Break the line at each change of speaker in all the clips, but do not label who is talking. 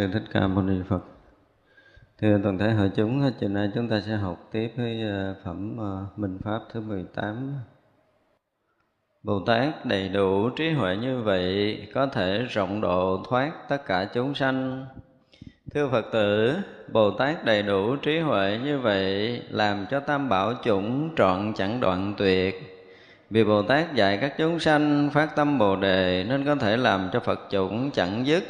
Sư thích ca mâu ni phật thưa toàn thể hội chúng chiều nay chúng ta sẽ học tiếp với ờ, phẩm ờ, minh pháp thứ 18 Bồ Tát đầy đủ trí huệ như vậy có thể rộng độ thoát tất cả chúng sanh. Thưa Phật tử, Bồ Tát đầy đủ trí huệ như vậy làm cho tam bảo chủng trọn chẳng đoạn tuyệt. Vì Bồ Tát dạy các chúng sanh phát tâm Bồ đề nên có thể làm cho Phật chủng chẳng dứt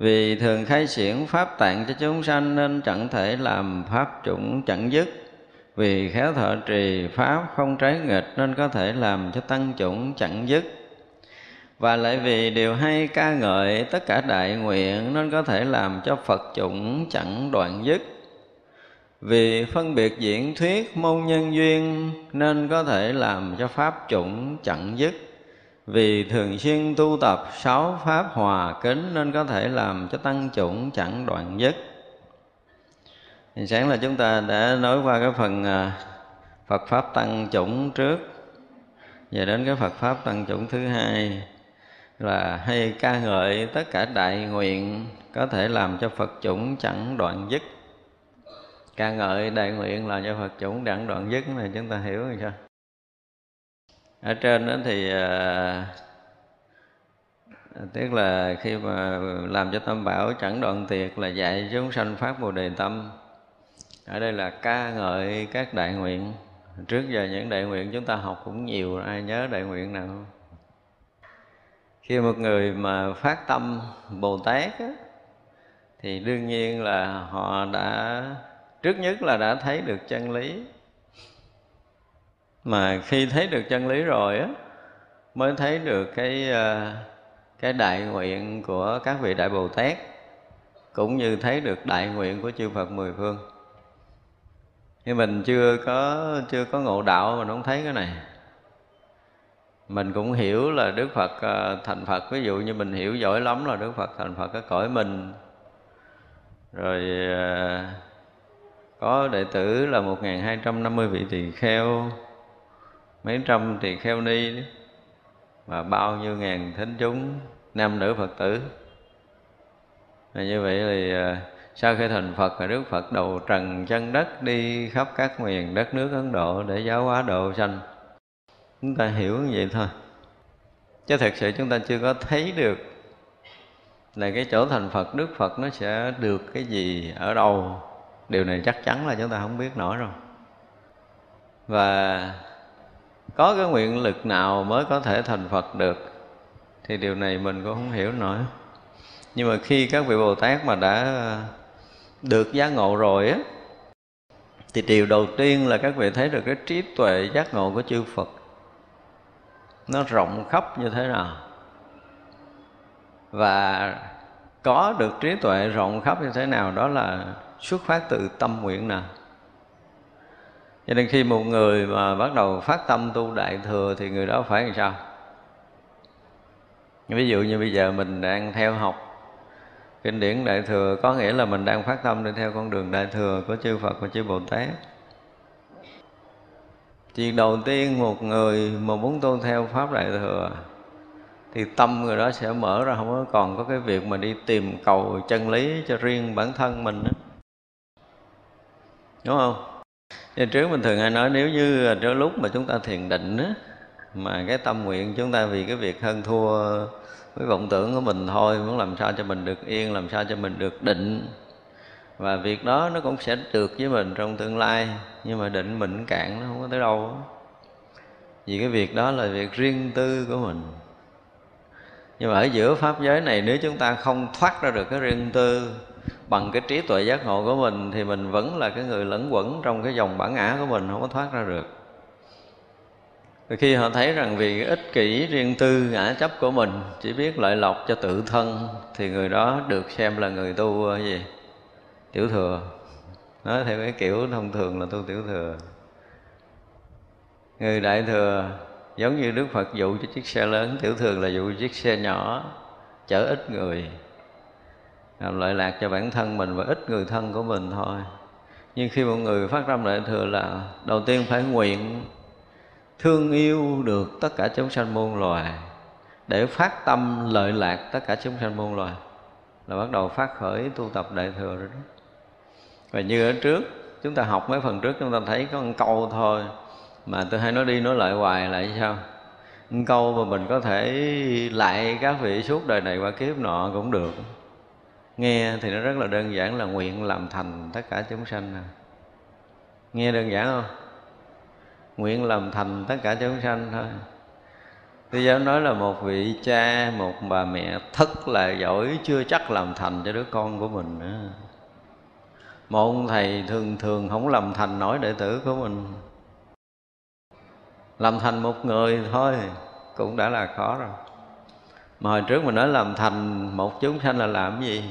vì thường khai triển pháp tạng cho chúng sanh nên chẳng thể làm pháp chủng chẳng dứt. Vì khéo thọ trì pháp không trái nghịch nên có thể làm cho tăng chủng chẳng dứt. Và lại vì điều hay ca ngợi tất cả đại nguyện nên có thể làm cho phật chủng chẳng đoạn dứt. Vì phân biệt diễn thuyết môn nhân duyên nên có thể làm cho pháp chủng chẳng dứt vì thường xuyên tu tập, sáu pháp hòa kính nên có thể làm cho tăng chủng chẳng đoạn dứt thì sáng là chúng ta đã nói qua cái phần à, Phật pháp tăng chủng trước. Và đến cái Phật pháp tăng chủng thứ hai là hay ca ngợi tất cả đại nguyện có thể làm cho Phật chủng chẳng đoạn dứt ca ngợi đại nguyện là cho Phật chủng chẳng đoạn dứt này, chúng ta hiểu rồi sao? Ở trên đó thì à, tức là khi mà làm cho tâm bảo chẳng đoạn tiệt là dạy chúng sanh phát bồ đề tâm. Ở đây là ca ngợi các đại nguyện. Trước giờ những đại nguyện chúng ta học cũng nhiều ai nhớ đại nguyện nào không? Khi một người mà phát tâm bồ tát á, thì đương nhiên là họ đã trước nhất là đã thấy được chân lý mà khi thấy được chân lý rồi á, mới thấy được cái ờ, cái đại nguyện của các vị đại bồ tát, cũng như thấy được đại nguyện của chư Phật mười phương. Nhưng mình chưa có chưa có ngộ đạo mà không thấy cái này. Mình cũng hiểu là Đức Phật ờ, thành Phật. Ví dụ như mình hiểu giỏi lắm là Đức Phật thành Phật, cái cõi mình. Rồi ờ, có đệ tử là 1250 vị tỳ kheo mấy trăm tỳ kheo ni và bao nhiêu ngàn thính chúng, nam nữ phật tử. Và như vậy thì à, sau khi thành phật là đức phật đầu trần chân đất đi khắp các miền đất nước ấn độ để giáo hóa độ sanh? Chúng ta hiểu như vậy thôi. Chứ thật sự chúng ta chưa có thấy được là cái chỗ thành phật, đức phật nó sẽ được cái gì ở đâu. Điều này chắc chắn là chúng ta không biết nổi rồi. Và có cái nguyện lực nào mới có thể thành phật được? Thì điều này mình cũng không hiểu nổi nhưng mà khi các vị bồ tát mà đã được giác ngộ rồi á, thì điều đầu tiên là các vị thấy được cái trí tuệ giác ngộ của chư phật. Nó rộng khắp như thế nào? Và có được trí tuệ rộng khắp như thế nào? Đó là xuất phát từ tâm nguyện nào? Cho nên khi một người mà bắt đầu phát tâm tu đại thừa thì người đó phải làm sao? Ví dụ như bây giờ mình đang theo học kinh điển đại thừa, có nghĩa là mình đang phát tâm đi theo con đường đại thừa của chư Phật và chư Bồ Tát. Chuyện đầu tiên một người mà muốn tu theo pháp đại thừa thì tâm người đó sẽ mở ra, không có còn có cái việc mà đi tìm cầu chân lý cho riêng bản thân mình đó. đúng không? Dạ, như trước mình thường hay nói nếu như à, trước lúc mà chúng ta thiền định á, mà cái tâm nguyện chúng ta vì cái việc hơn thua với vọng tưởng của mình thôi, muốn làm sao cho mình được yên, làm sao cho mình được định. Và việc đó nó cũng sẽ được với mình trong tương lai, nhưng mà định mình cạn nó không có tới đâu. Vì cái việc đó là việc riêng tư của mình. Nhưng mà ở giữa pháp giới này, nếu chúng ta không thoát ra được cái riêng tư bằng cái trí tuệ giác ngộ của mình thì mình vẫn là cái người lẫn quẩn trong cái dòng bản ngã của mình, không có thoát ra được. Rồi khi họ thấy rằng vì ích kỷ riêng tư, ngã chấp của mình, chỉ biết lợi lộc cho tự thân, thì người đó được xem là người tu ờ, gì? Tiểu thừa. Nói theo cái kiểu thông thường là tu tiểu thừa. Người đại thừa giống như đức phật dụ cho chiếc xe lớn, tiểu thường là dụ chiếc xe nhỏ, chở ít người làm lợi lạc cho bản thân mình và ít người thân của mình thôi. Nhưng khi một người phát tâm đại thừa là đầu tiên phải nguyện thương yêu được tất cả chúng sanh muôn loài, để phát tâm lợi lạc tất cả chúng sanh muôn loài, là bắt đầu phát khởi tu tập đại thừa rồi đó. Và như ở trước, chúng ta học mấy phần trước, chúng ta thấy có một câu thôi, mà tôi hay nói đi nói lại hoài lại sao? Một câu mà mình có thể lại các vị suốt đời này qua kiếp nọ cũng được nghe thì nó rất là đơn giản là nguyện làm thành tất cả chúng sanh à. nghe đơn giản không? Nguyện làm thành tất cả chúng sanh thôi. Tôi giáo nói là một vị cha, một bà mẹ thất là giỏi chưa chắc làm thành cho đứa con của mình nữa. Một ông thầy thường thường không làm thành nổi đệ tử của mình. Làm thành một người thôi cũng đã là khó rồi. Mà hồi trước mình nói làm thành một chúng sanh là làm gì?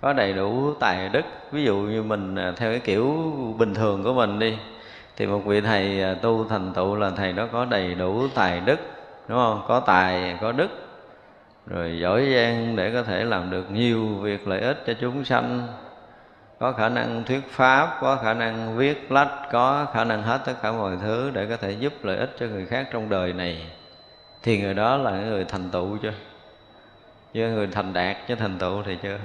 Có đầy đủ tài đức. Ví dụ như mình à, theo cái kiểu bình thường của mình đi, thì một vị thầy à, tu thành tựu là thầy đó có đầy đủ tài đức, đúng không? Có tài, có đức, rồi giỏi giang để có thể làm được nhiều việc lợi ích cho chúng sanh. Có khả năng thuyết pháp, có khả năng viết lách, có khả năng hết tất cả mọi thứ để có thể giúp lợi ích cho người khác trong đời này. Thì người đó là người thành tựu chưa chứ người thành đạt chứ thành tựu thì chưa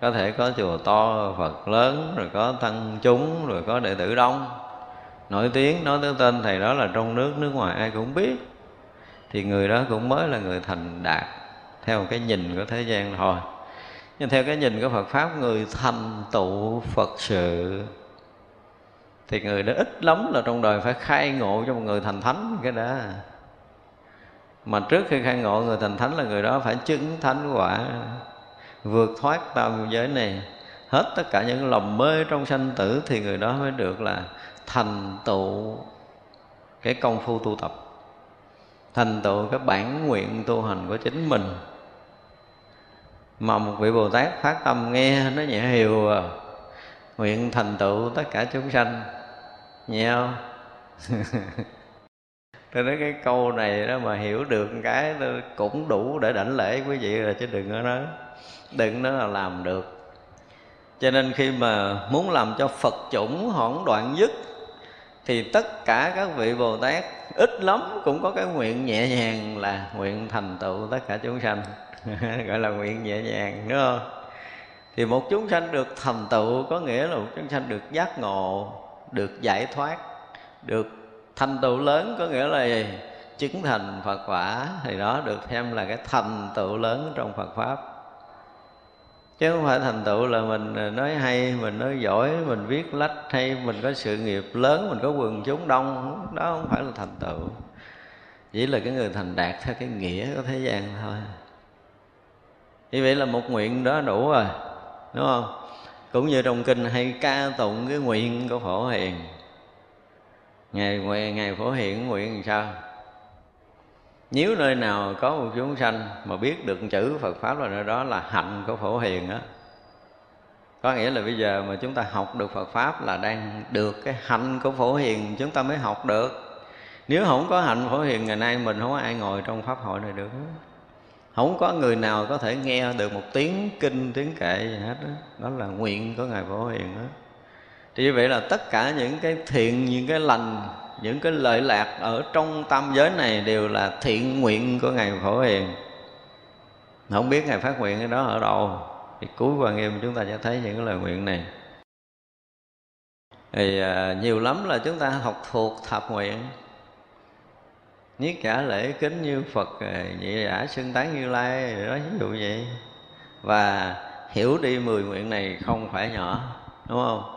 có thể có chùa to, phật lớn, rồi có tăng chúng, rồi có đệ tử đông. Nổi tiếng, nói tới tên thầy đó là trong nước nước ngoài ai cũng biết. Thì người đó cũng mới là người thành đạt, theo cái nhìn của thế gian thôi. Nhưng theo cái nhìn của Phật pháp, người thành tựu Phật sự, thì người đó ít lắm là trong đời phải khai ngộ cho một người thành thánh cái đó. Mà trước khi khai ngộ, người thành thánh là người đó phải chứng thánh quả vượt thoát tam giới này. Hết tất cả những lòng mê trong sanh tử thì người đó mới được là thành tựu cái công phu tu tập. Thành tựu cái bản nguyện tu hành của chính mình. Mà một vị bồ tát phát tâm nghe, nó nhẹ hiểu à. nguyện thành tựu tất cả chúng sanh. Nhẹ không? Tôi nói cái câu này đó mà hiểu được cái cũng đủ để đảnh lễ quý vị rồi, chứ đừng có nói đừng nói là làm được. Cho nên khi mà muốn làm cho phật chủng hỗn đoạn dứt thì tất cả các vị bồ tát, ít lắm cũng có cái nguyện nhẹ nhàng là nguyện thành tựu tất cả chúng sanh. Gọi là nguyện nhẹ nhàng, đúng không? Thì một chúng sanh được thành tựu có nghĩa là một chúng sanh được giác ngộ, được giải thoát, được thành tựu lớn có nghĩa là gì? chứng thành Phật quả. Thì đó được xem là cái thành tựu lớn trong Phật pháp chứ không phải thành tựu là mình à, nói hay, mình nói giỏi, mình viết lách hay mình có sự nghiệp lớn, mình có quần chúng đông, đó không phải là thành tựu. Chỉ là cái người thành đạt theo cái nghĩa của thế gian thôi. Như vậy là một nguyện đó đủ rồi, đúng không? Cũng như trong kinh hay ca tụng cái nguyện của phổ hiền. Ngày ngày phổ hiền nguyện sao? Nếu nơi nào có một chúng sanh mà biết được chữ Phật pháp là nơi đó là hạnh của phổ hiền á. Có nghĩa là bây giờ mà chúng ta học được Phật pháp là đang được cái hạnh của phổ hiền chúng ta mới học được. Nếu không có hạnh phổ hiền ngày nay mình không có ai ngồi trong pháp hội này được không có người nào có thể nghe được một tiếng kinh tiếng kệ gì hết đó, đó là nguyện của ngài phổ hiền đó thì như vậy là tất cả những cái thiện những cái lành những cái lợi lạc ở trong tam giới này đều là thiện nguyện của ngài phổ hiền. Không biết ngài phát nguyện cái đó ở đâu. Thì cuối quan nghiêm chúng ta sẽ thấy những cái lời nguyện này. Thì à, nhiều lắm là chúng ta học thuộc thập nguyện. Nhất cả lễ kính như phật à, nhị giả xưng tán như lai đó ví dụ vậy. Và hiểu đi mười nguyện này không phải nhỏ đúng không?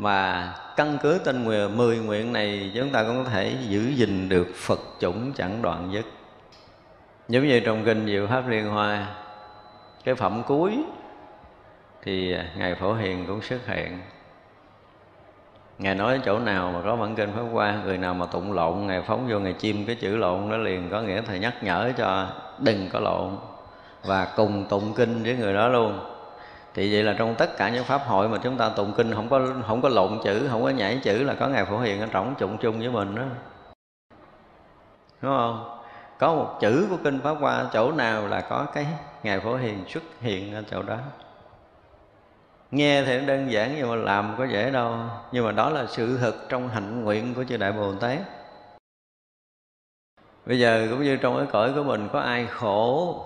Mà căn cứ tên nguyện, mười nguyện này, chúng ta cũng có thể giữ gìn được phật chủng chẳng đoạn dứt giống như trong kinh diệu pháp liên hoa, cái phẩm cuối thì ngài phổ hiền cũng xuất hiện. Ngài nói chỗ nào mà có bản kinh pháp qua người nào mà tụng lộn, ngài phóng vô ngài chim cái chữ lộn đó liền, có nghĩa thầy nhắc nhở cho đừng có lộn. Và cùng tụng kinh với người đó luôn thì vậy là trong tất cả những pháp hội mà chúng ta tụng kinh, không có không có lộn chữ, không có nhảy chữ là có ngài phổ hiền ở trọng trụng chung với mình đó. Đúng không? Có một chữ của kinh pháp hoa, chỗ nào là có cái ngài phổ hiền xuất hiện ở chỗ đó? Nghe thì đơn giản nhưng mà làm có dễ đâu. Nhưng mà đó là sự thật trong hạnh nguyện của chư đại bồ tát. Bây giờ cũng như trong cái cõi của mình, có ai khổ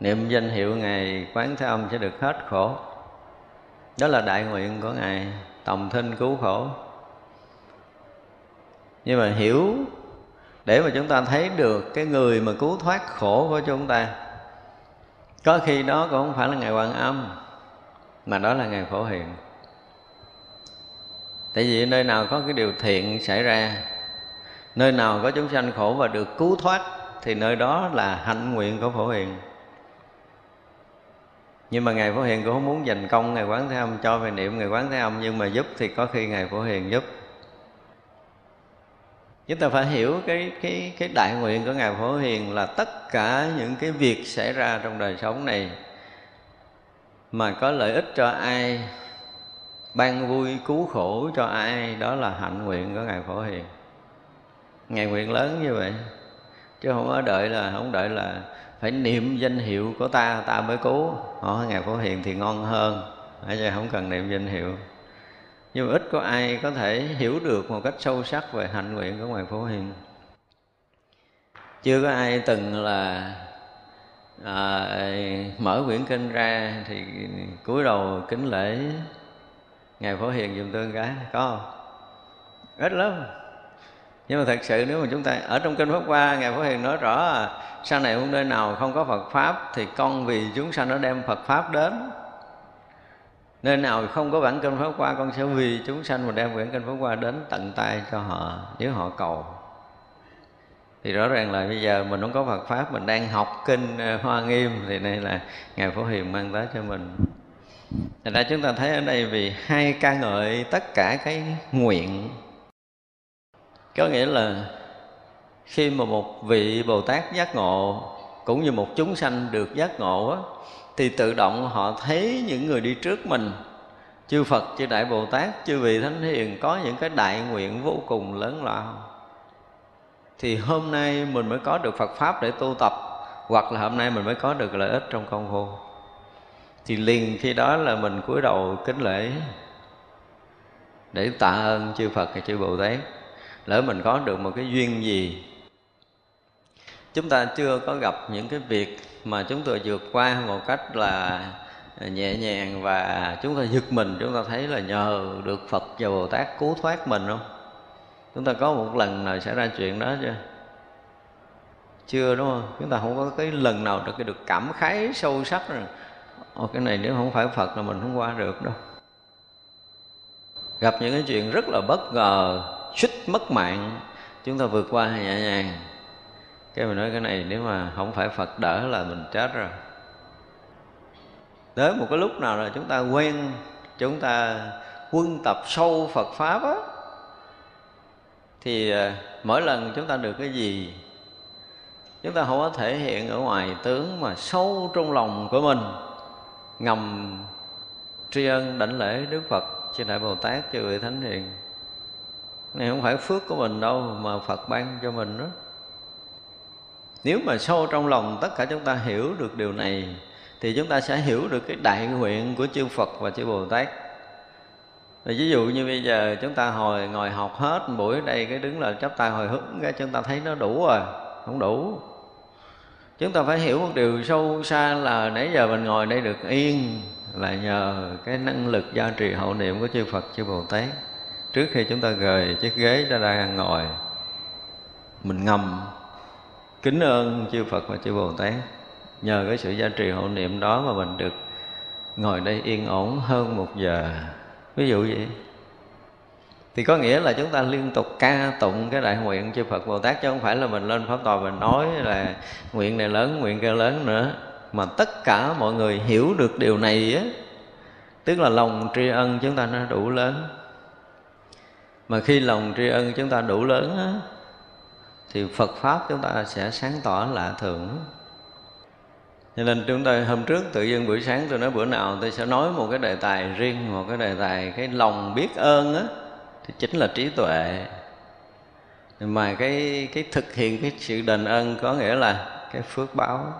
niệm danh hiệu ngài quán thế âm sẽ được hết khổ. Đó là đại nguyện của ngài, tòng thinh cứu khổ. Nhưng mà hiểu, để mà chúng ta thấy được cái người mà cứu thoát khổ của chúng ta, có khi đó cũng không phải là ngài quan âm, mà đó là ngài phổ hiền. Tại vì nơi nào có cái điều thiện xảy ra, nơi nào có chúng sanh khổ và được cứu thoát, thì nơi đó là hạnh nguyện của phổ hiền nhưng mà ngài phổ hiền cũng không muốn dành công ngài quán thế âm cho về niệm ngài quán thế âm, nhưng mà giúp thì có khi ngài phổ hiền giúp. Chúng ta phải hiểu cái cái cái đại nguyện của ngài phổ hiền là tất cả những cái việc xảy ra trong đời sống này mà có lợi ích cho ai, ban vui cứu khổ cho ai, đó là hạnh nguyện của ngài phổ hiền. Ngài nguyện lớn như vậy, chứ không có đợi là, không đợi là phải niệm danh hiệu của ta ta mới cứu. Họ ngài phổ hiền thì ngon hơn. Ở đây không cần niệm danh hiệu. Nhưng mà ít có ai có thể hiểu được một cách sâu sắc về hạnh nguyện của ngài phổ hiền. Chưa có ai từng là à, mở quyển kinh ra thì cúi đầu kính lễ ngài phổ hiền dùm tương cái. Có không? Ít lắm nhưng mà thật sự nếu mà chúng ta ở trong kinh pháp qua ngài phổ hiền nói rõ à, sau này không nơi nào không có phật pháp thì con vì chúng sanh nó đem phật pháp đến nơi nào không có bản kinh pháp qua con sẽ vì chúng sanh mà đem bản kinh pháp qua đến tận tay cho họ nếu họ cầu thì rõ ràng là bây giờ mình không có Phật pháp mình đang học kinh ờ, Hoa Nghiêm thì đây là ngài Phổ Hiền mang tới cho mình. Thành ra chúng ta thấy ở đây vì hai ca ngợi tất cả cái nguyện có nghĩa là khi mà một vị Bồ Tát giác ngộ cũng như một chúng sanh được giác ngộ á, thì tự động họ thấy những người đi trước mình. Chư Phật, chư Đại Bồ Tát, chư vị Thánh Hiền có những cái đại nguyện vô cùng lớn lao. Thì hôm nay mình mới có được Phật pháp để tu tập hoặc là hôm nay mình mới có được lợi ích trong công phu thì liền khi đó là mình cúi đầu kính lễ để tạ ơn chư Phật và chư Bồ Tát lỡ mình có được một cái duyên gì. Chúng ta chưa có gặp những cái việc mà chúng tôi vượt qua một cách là nhẹ nhàng và chúng ta giật mình chúng ta thấy là nhờ được Phật và Bồ Tát cứu thoát mình không? Chúng ta có một lần nào xảy ra chuyện đó chưa? Chưa đúng không? Chúng ta không có cái lần nào được cái được cảm khái sâu sắc rồi Ồ, cái này nếu không phải phật là mình không qua được đâu. Gặp những cái chuyện rất là bất ngờ suýt mất mạng. Chúng ta vượt qua nhẹ nhàng. Cái mình nói cái này, nếu mà không phải phật đỡ là mình chết rồi. Đến một cái lúc nào là chúng ta quen, chúng ta quân tập sâu phật pháp á. Thì à, mỗi lần chúng ta được cái gì, chúng ta không có thể hiện ở ngoài tướng mà sâu trong lòng của mình, ngầm tri ân đảnh lễ đức phật. Chư đại bồ tát, chư vị thánh hiền này không phải phước của mình đâu mà phật ban cho mình đó nếu mà sâu trong lòng tất cả chúng ta hiểu được điều này thì chúng ta sẽ hiểu được cái đại nguyện của chư phật và chư bồ tát Rồi ví dụ như bây giờ chúng ta hồi ngồi học hết buổi ở đây cái đứng là chắp tay hồi hứng cái chúng ta thấy nó đủ rồi, không đủ. Chúng ta phải hiểu một điều sâu xa là nãy giờ mình ngồi đây được yên là nhờ cái năng lực gia trì hậu niệm của chư Phật chư Bồ Tát. Trước khi chúng ta rời chiếc ghế ra đang ngồi, mình ngầm kính ơn chư Phật và chư Bồ Tát. Nhờ cái sự gia trì hộ niệm đó mà mình được ngồi đây yên ổn hơn một giờ. Ví dụ vậy. Thì có nghĩa là chúng ta liên tục ca tụng cái đại nguyện chư Phật Bồ Tát chứ không phải là mình lên pháp tòa mình nói là nguyện này lớn nguyện kia lớn nữa. Mà tất cả mọi người hiểu được điều này á tức là lòng tri ân chúng ta nó đủ lớn mà khi lòng tri ân chúng ta đủ lớn á, thì Phật pháp chúng ta sẽ sáng tỏ lạ thường. Cho nên chúng tôi hôm trước tự nhiên buổi sáng tôi nói bữa nào tôi sẽ nói một cái đề tài riêng, một cái đề tài cái lòng biết ơn á, thì chính là trí tuệ. Mà cái cái thực hiện cái sự đền ơn có nghĩa là cái phước báo.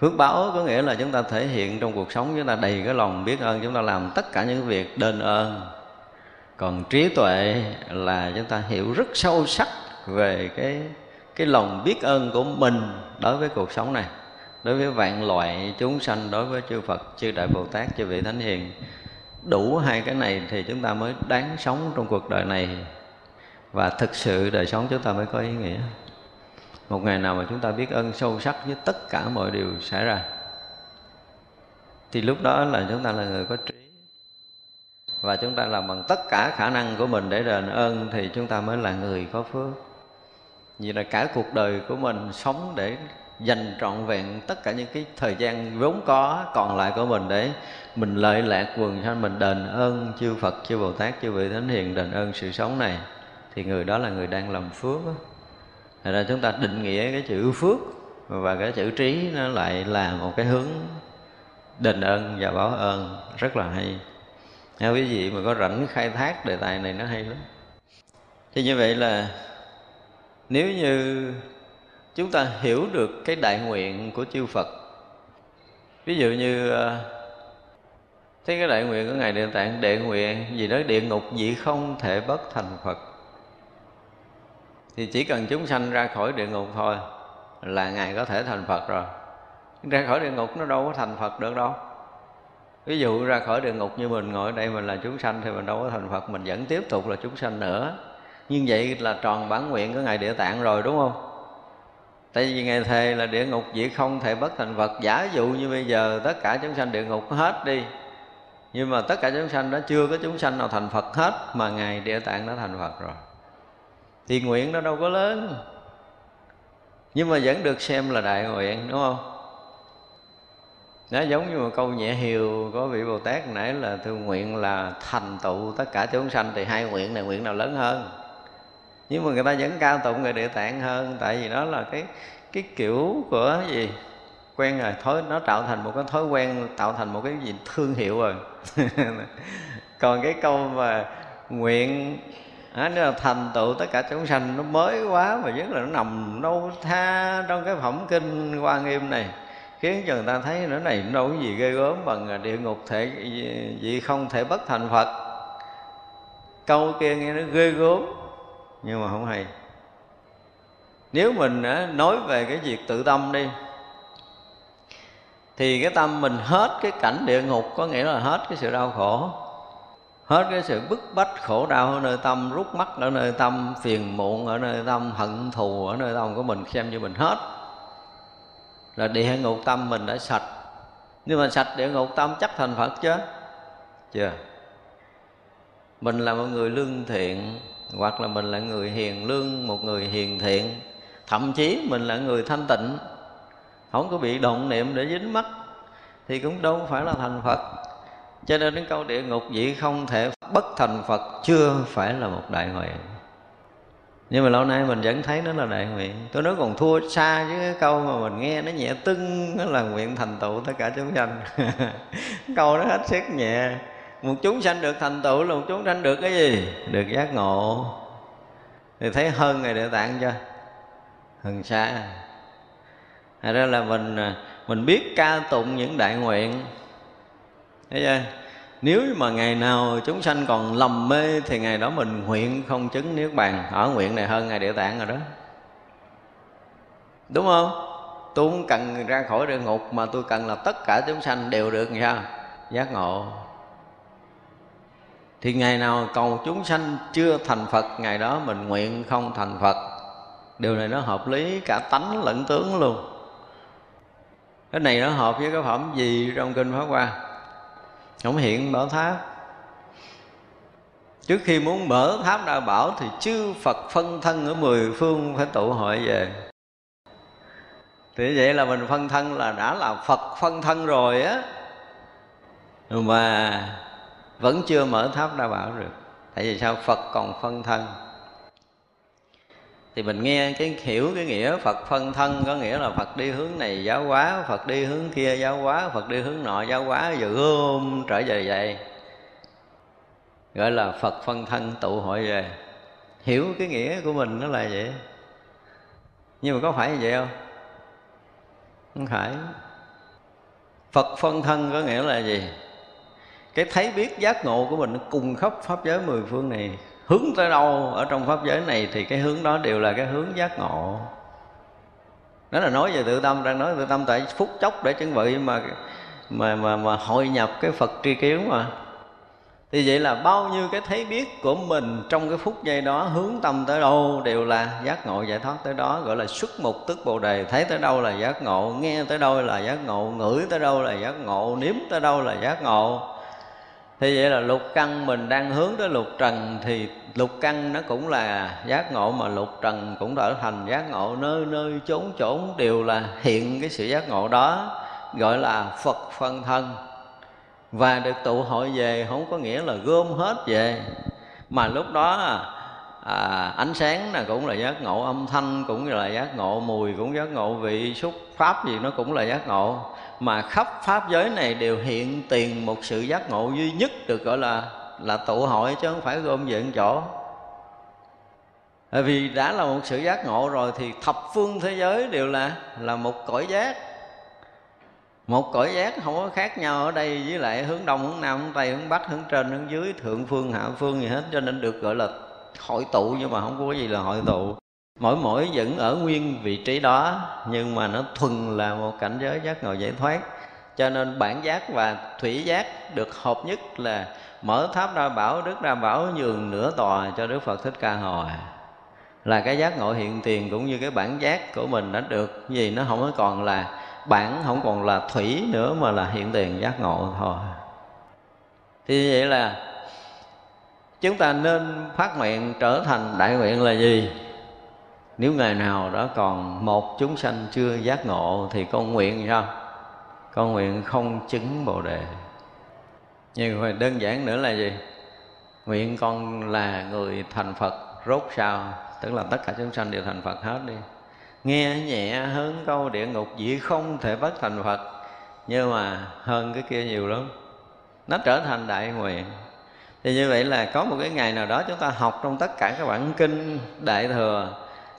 Phước báo có nghĩa là chúng ta thể hiện trong cuộc sống, chúng ta đầy cái lòng biết ơn, chúng ta làm tất cả những việc đền ơn còn trí tuệ là chúng ta hiểu rất sâu sắc về cái cái lòng biết ơn của mình đối với cuộc sống này, đối với vạn loại chúng sanh, đối với chư Phật, chư Đại Bồ Tát, chư vị Thánh Hiền. Đủ hai cái này thì chúng ta mới đáng sống trong cuộc đời này. Và thực sự đời sống chúng ta mới có ý nghĩa. Một ngày nào mà chúng ta biết ơn sâu sắc với tất cả mọi điều xảy ra, thì lúc đó là chúng ta là người có trí và chúng ta làm bằng tất cả khả năng của mình để đền ơn thì chúng ta mới là người có phước. Vì là cả cuộc đời của mình sống để dành trọn vẹn tất cả những cái thời gian vốn có còn lại của mình để mình lợi lạc quần sanh mình đền ơn chư Phật, chư Bồ Tát, chư vị thánh hiền đền ơn sự sống này. Thì người đó là người đang làm phước. Thật ra chúng ta định nghĩa cái chữ phước và cái chữ trí nó lại là một cái hướng đền ơn và báo ơn. Rất là hay nếu quý vị mà có rảnh khai thác đề tài này nó hay lắm. Thì như vậy là nếu như chúng ta hiểu được cái đại nguyện của chư Phật, ví dụ như à, thấy cái đại nguyện của ngài địa tạng, đệ nguyện gì đó, địa ngục gì không thể bất thành Phật, thì chỉ cần chúng sanh ra khỏi địa ngục thôi là ngài có thể thành Phật rồi. Ra khỏi địa ngục nó đâu có thành Phật được đâu ví dụ ra khỏi địa ngục như mình ngồi ở đây mình là chúng sanh thì mình đâu có thành Phật, mình vẫn tiếp tục là chúng sanh nữa. Nhưng vậy là tròn bản nguyện của ngài địa tạng rồi, đúng không? Tại vì ngài thề là địa ngục chỉ không thể bất thành Phật. Giả dụ như bây giờ tất cả chúng sanh địa ngục hết đi, nhưng mà tất cả chúng sanh đó chưa có chúng sanh nào thành phật hết, mà ngài địa tạng đã thành phật rồi. Thì nguyện nó đâu có lớn, nhưng mà vẫn được xem là đại nguyện, đúng không? Nó giống như một câu nhẹ hiều có vị bồ tát nãy là thường nguyện là thành tựu tất cả chúng sanh, thì hai nguyện này nguyện nào lớn hơn? Nhưng mà người ta vẫn cao tụng người địa tạng hơn, tại vì đó là cái cái kiểu của gì? Quen rồi, thói, nó tạo thành một cái thói quen, tạo thành một cái gì? Thương hiệu rồi. Còn cái câu mà nguyện, á nó là thành tựu tất cả chúng sanh, nó mới quá mà rất là nó nằm đâu tha trong cái phẩm kinh quan nghiêm này khiến cho người ta thấy nó này, nó đâu có gì ghê gớm bằng địa ngục thể gì không thể bất thành phật. Câu kia nghe nó ghê gớm, nhưng mà không hay. Nếu mình nói về cái việc tự tâm đi, thì cái tâm mình hết cái cảnh địa ngục, có nghĩa là hết cái sự đau khổ, hết cái sự bức bách khổ đau ở nơi tâm, rút mắt ở nơi tâm, phiền muộn ở nơi tâm, hận thù ở nơi tâm của mình, xem như mình hết là địa ngục tâm mình đã sạch. Nhưng mà sạch địa ngục tâm chắc thành phật chứ? Chưa. Mình là một người lương thiện, hoặc là mình là người hiền lương, một người hiền thiện. Thậm chí mình là người thanh tịnh. Không có bị động niệm để dính mắt, thì cũng đâu phải là thành phật. Cho nên đến câu địa ngục vậy không thể bất thành phật chưa phải là một đại nguyện nhưng mà lâu nay mình vẫn thấy nó là đại nguyện. Tôi nói còn thua xa với cái câu mà mình nghe nó nhẹ tưng, nó là nguyện thành tựu tất cả chúng sanh. Câu nó hết sức nhẹ. Một chúng sanh được thành tựu là một chúng sanh được cái gì? Được giác ngộ. Thì thấy hơn ngày địa tạng chưa? Hơn xa. Thật ra là mình à, mình biết ca tụng những đại nguyện. Thấy chưa? Nếu mà ngày nào chúng sanh còn lầm mê thì ngày đó mình nguyện không chứng niết bàn. Ở nguyện này hơn ngày địa tạng rồi đó. Đúng không? Tôi không cần ra khỏi địa ngục, mà tôi cần là tất cả chúng sanh đều được sao? Giác ngộ. Thì ngày nào cầu chúng sanh chưa thành phật, ngày đó mình nguyện không thành phật. Điều này nó hợp lý, cả tánh lẫn tướng luôn. Cái này nó hợp với cái phẩm gì trong kinh pháp hoa? Không hiện mở tháp. Trước khi muốn mở tháp đa bảo thì chư phật phân thân ở mười phương phải tụ hội về. Thì vậy là mình phân thân là đã là phật phân thân rồi á. Mà vẫn chưa mở tháp đa bảo được. Tại vì sao? Phật còn phân thân thì mình nghe cái hiểu cái nghĩa Phật phân thân, có nghĩa là Phật đi hướng này giáo hóa, Phật đi hướng kia giáo hóa, Phật đi hướng nọ giáo hóa, giờ ôm trở về vậy. Gọi là Phật phân thân tụ hội về. Hiểu cái nghĩa của mình nó là vậy. Nhưng mà có phải như vậy không? Không phải. Phật phân thân có nghĩa là gì? Cái thấy biết giác ngộ của mình nó cùng khắp pháp giới mười phương này hướng tới đâu ở trong pháp giới này thì cái hướng đó đều là cái hướng giác ngộ. Đó là nói về tự tâm, đang nói tự tâm tại phút chốc để chuẩn bị mà mà mà mà hội nhập cái Phật tri kiến mà. Thì vậy là bao nhiêu cái thấy biết của mình trong cái phút giây đó hướng tâm tới đâu đều là giác ngộ giải thoát tới đó, gọi là xuất mục tức bồ đề. Thấy tới đâu là giác ngộ, nghe tới đâu là giác ngộ, ngửi tới đâu là giác ngộ, nếm tới đâu là giác ngộ. Thì vậy là lục căn mình đang hướng tới lục trần thì lục căn nó cũng là giác ngộ mà lục trần cũng trở thành giác ngộ. Nơi nơi chốn chốn đều là hiện cái sự giác ngộ đó gọi là phật phân thân. Và được tụ hội về không có nghĩa là gom hết về. Mà lúc đó à, ánh sáng là cũng là giác ngộ âm thanh cũng là giác ngộ mùi cũng giác ngộ vị xúc pháp gì nó cũng là giác ngộ. Mà khắp pháp giới này đều hiện tiền một sự giác ngộ duy nhất được gọi là là tụ hội chứ không phải gom về một chỗ. Bởi vì đã là một sự giác ngộ rồi thì thập phương thế giới đều là là một cõi giác. Một cõi giác không có khác nhau ở đây với lại hướng đông, hướng nam, hướng tây, hướng bắc, hướng trên, hướng dưới, thượng phương, hạ phương gì hết, cho nên được gọi là hội tụ nhưng mà không có gì là hội tụ. Mỗi mỗi vẫn ở nguyên vị trí đó, nhưng mà nó thuần là một cảnh giới giác ngộ giải thoát. Cho nên bản giác và thủy giác được hợp nhất là mở tháp ra bảo, đức ra bảo nhường nửa tòa cho đức phật thích ca hồi. Là cái giác ngộ hiện tiền cũng như cái bản giác của mình đã được gì nó không còn là bản, không còn là thủy nữa mà là hiện tiền giác ngộ thôi. Thì vậy là chúng ta nên phát nguyện trở thành đại nguyện là gì? Nếu ngày nào đó còn một chúng sanh chưa giác ngộ thì con nguyện sao? Con nguyện không chứng bồ đề nhưng mà đơn giản nữa là gì? Nguyện con là người thành phật rốt sao tức là tất cả chúng sanh đều thành phật hết đi. Nghe nhẹ hơn câu địa ngục dĩ không thể bất thành phật. Nhưng mà hơn cái kia nhiều lắm. Nó trở thành đại nguyện. Thì như vậy là có một cái ngày nào đó chúng ta học trong tất cả các bản kinh đại thừa,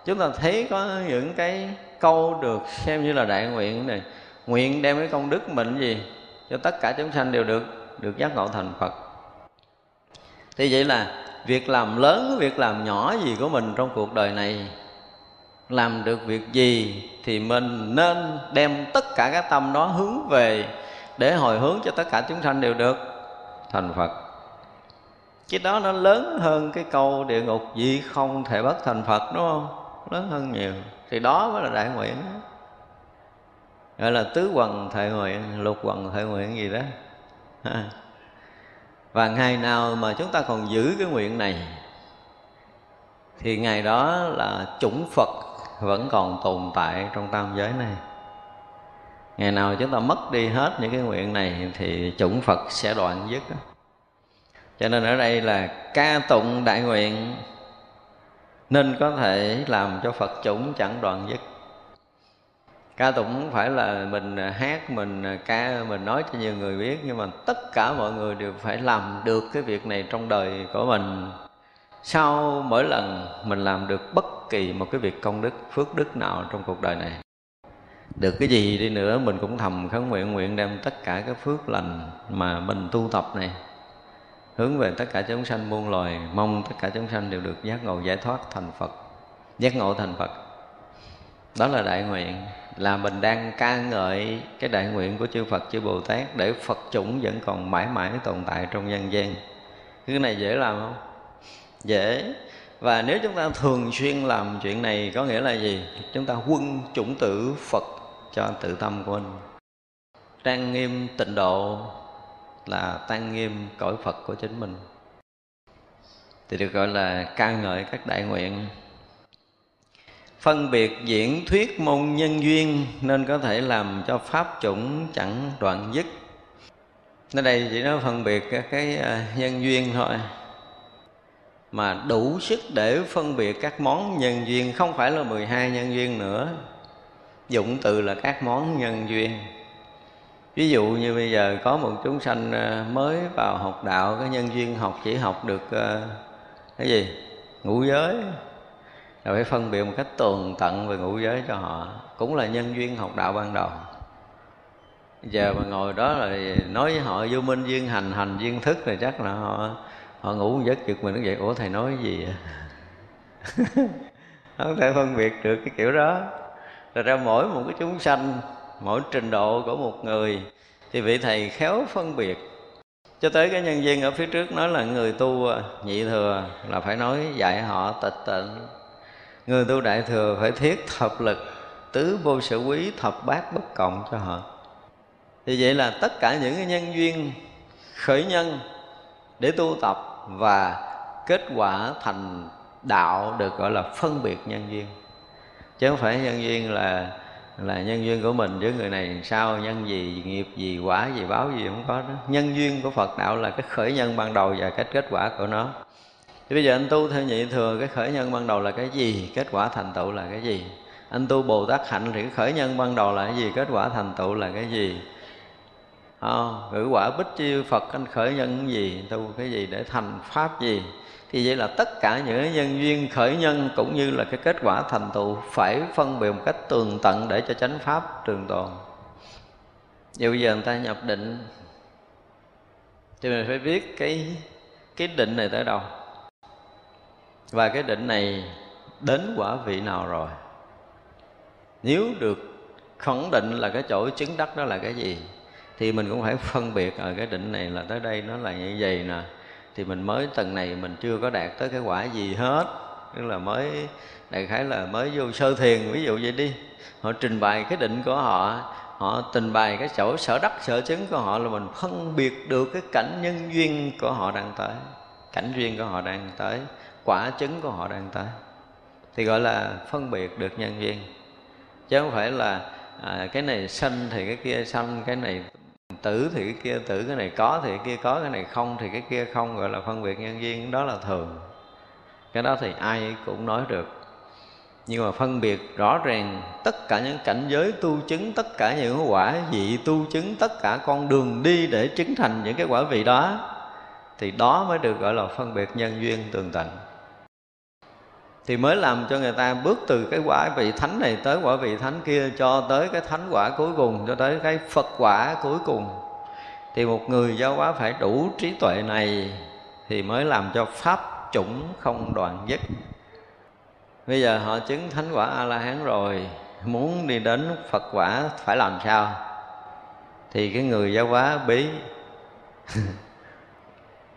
chúng ta thấy có những cái câu được xem như là đại nguyện này. Nguyện đem cái công đức mình gì cho tất cả chúng sanh đều được được giác ngộ thành phật. Thì vậy là việc làm lớn, việc làm nhỏ gì của mình trong cuộc đời này, làm được việc gì thì mình nên đem tất cả các tâm đó hướng về để hồi hướng cho tất cả chúng sanh đều được thành phật. Cái đó nó lớn hơn cái câu địa ngục gì không thể bất thành phật, đúng không? Lớn hơn nhiều. Thì đó mới là đại nguyện gọi là tứ quần thệ nguyện, lục quần thệ nguyện gì đó và ngày nào mà chúng ta còn giữ cái nguyện này, thì ngày đó là chủng phật vẫn còn tồn tại trong tam giới này. Ngày nào chúng ta mất đi hết những cái nguyện này, thì chủng phật sẽ đoạn dứt cho nên ở đây là ca tụng đại nguyện, nên có thể làm cho phật chủng chẳng đoạn dứt ca tụng không phải là mình hát, mình ca, mình nói cho nhiều người biết, nhưng mà tất cả mọi người đều phải làm được cái việc này trong đời của mình. Sau mỗi lần mình làm được bất kỳ một cái việc công đức, phước đức nào trong cuộc đời này, được cái gì đi nữa mình cũng thầm khấn nguyện nguyện đem tất cả cái phước lành mà mình tu tập này hướng về tất cả chúng sanh muôn loài. Mong tất cả chúng sanh đều được giác ngộ, giải thoát thành phật, giác ngộ thành phật. Đó là đại nguyện là mình đang ca ngợi cái đại nguyện của chư Phật, chư Bồ Tát để Phật chủng vẫn còn mãi mãi tồn tại trong nhân gian. Cái này dễ làm không? Dễ. Và nếu chúng ta thường xuyên làm chuyện này, có nghĩa là gì? Chúng ta quân chủng tử Phật cho tự tâm của mình. Trang nghiêm tịnh độ là tăng nghiêm cõi Phật của chính mình. Thì được gọi là ca ngợi các đại nguyện phân biệt diễn thuyết môn nhân duyên nên có thể làm cho pháp chủng chẳng đoạn dứt. Nơi đây chỉ nói phân biệt các cái à, nhân duyên thôi. Mà đủ sức để phân biệt các món nhân duyên, không phải là 12 nhân duyên nữa. Dụng từ là các món nhân duyên. Ví dụ như bây giờ có một chúng sanh à, mới vào học đạo, cái nhân duyên học chỉ học được à, cái gì? Ngũ giới là phải phân biệt một cách tường tận về ngũ giới cho họ. Cũng là nhân duyên học đạo ban đầu. Giờ mà ngồi đó là nói với họ, vô minh duyên hành hành duyên thức thì chắc là họ họ ngủ giấc giật mình nó vậy ủa, thầy nói gì vậy? Không thể phân biệt được cái kiểu đó. Rồi ra mỗi một cái chúng sanh, mỗi trình độ của một người thì vị thầy khéo phân biệt. Cho tới cái nhân viên ở phía trước nói là người tu nhị thừa là phải nói dạy họ tịch tịnh người tu đại thừa phải thiết thập lực, tứ vô sở quý, thập bát bất cộng cho họ. Thì vậy là tất cả những cái nhân duyên, khởi nhân để tu tập và kết quả thành đạo được gọi là phân biệt nhân duyên. Chứ không phải nhân duyên là là nhân duyên của mình với người này sao, nhân gì, nghiệp gì, quả gì, báo gì không có đó. Nhân duyên của phật đạo là cái khởi nhân ban đầu và cái kết quả của nó thì bây giờ anh tu theo nhị thừa, cái khởi nhân ban đầu là cái gì? Kết quả thành tựu là cái gì? Anh tu bồ tát hạnh thì cái khởi nhân ban đầu là cái gì? Kết quả thành tựu là cái gì? Không, ngữ quả bích chiêu phật, anh khởi nhân cái gì? Tu cái gì để thành pháp gì? Thì vậy là tất cả những nhân duyên khởi nhân cũng như là cái kết quả thành tựu phải phân biệt một cách tường tận để cho chánh pháp trường tồn. Nhiều giờ người ta nhập định, Thì mình phải biết cái cái định này tới đâu và cái định này đến quả vị nào rồi? Nếu được khẳng định là cái chỗ chứng đắc đó là cái gì, thì mình cũng phải phân biệt ở cái định này là tới đây, nó là như vậy nè. Thì mình mới, tầng này mình chưa có đạt tới cái quả gì hết. Tức là mới, đại khái là mới vô sơ thiền, ví dụ vậy đi. Họ trình bày cái định của họ họ trình bày cái chỗ sở đắc, sở chứng của họ là mình phân biệt được cái cảnh nhân duyên của họ đang tới, cảnh duyên của họ đang tới quả chứng của họ đang tới. Thì gọi là phân biệt được nhân duyên chứ không phải là à, cái này sanh thì cái kia sanh cái này tử thì cái kia tử cái này có thì cái kia có cái này không thì cái kia không gọi là phân biệt nhân duyên đó là thường. Cái đó thì ai cũng nói được. Nhưng mà phân biệt rõ ràng tất cả những cảnh giới tu chứng tất cả những quả vị tu chứng tất cả con đường đi để chứng thành những cái quả vị đó thì đó mới được gọi là phân biệt nhân duyên tường tận thì mới làm cho người ta bước từ cái quả vị thánh này tới quả vị thánh kia, cho tới cái thánh quả cuối cùng, cho tới cái phật quả cuối cùng. Thì một người giáo hóa phải đủ trí tuệ này thì mới làm cho pháp chủng không đoạn dứt. Bây giờ họ chứng thánh quả a la hán rồi, muốn đi đến phật quả phải làm sao? Thì cái người giáo hóa bí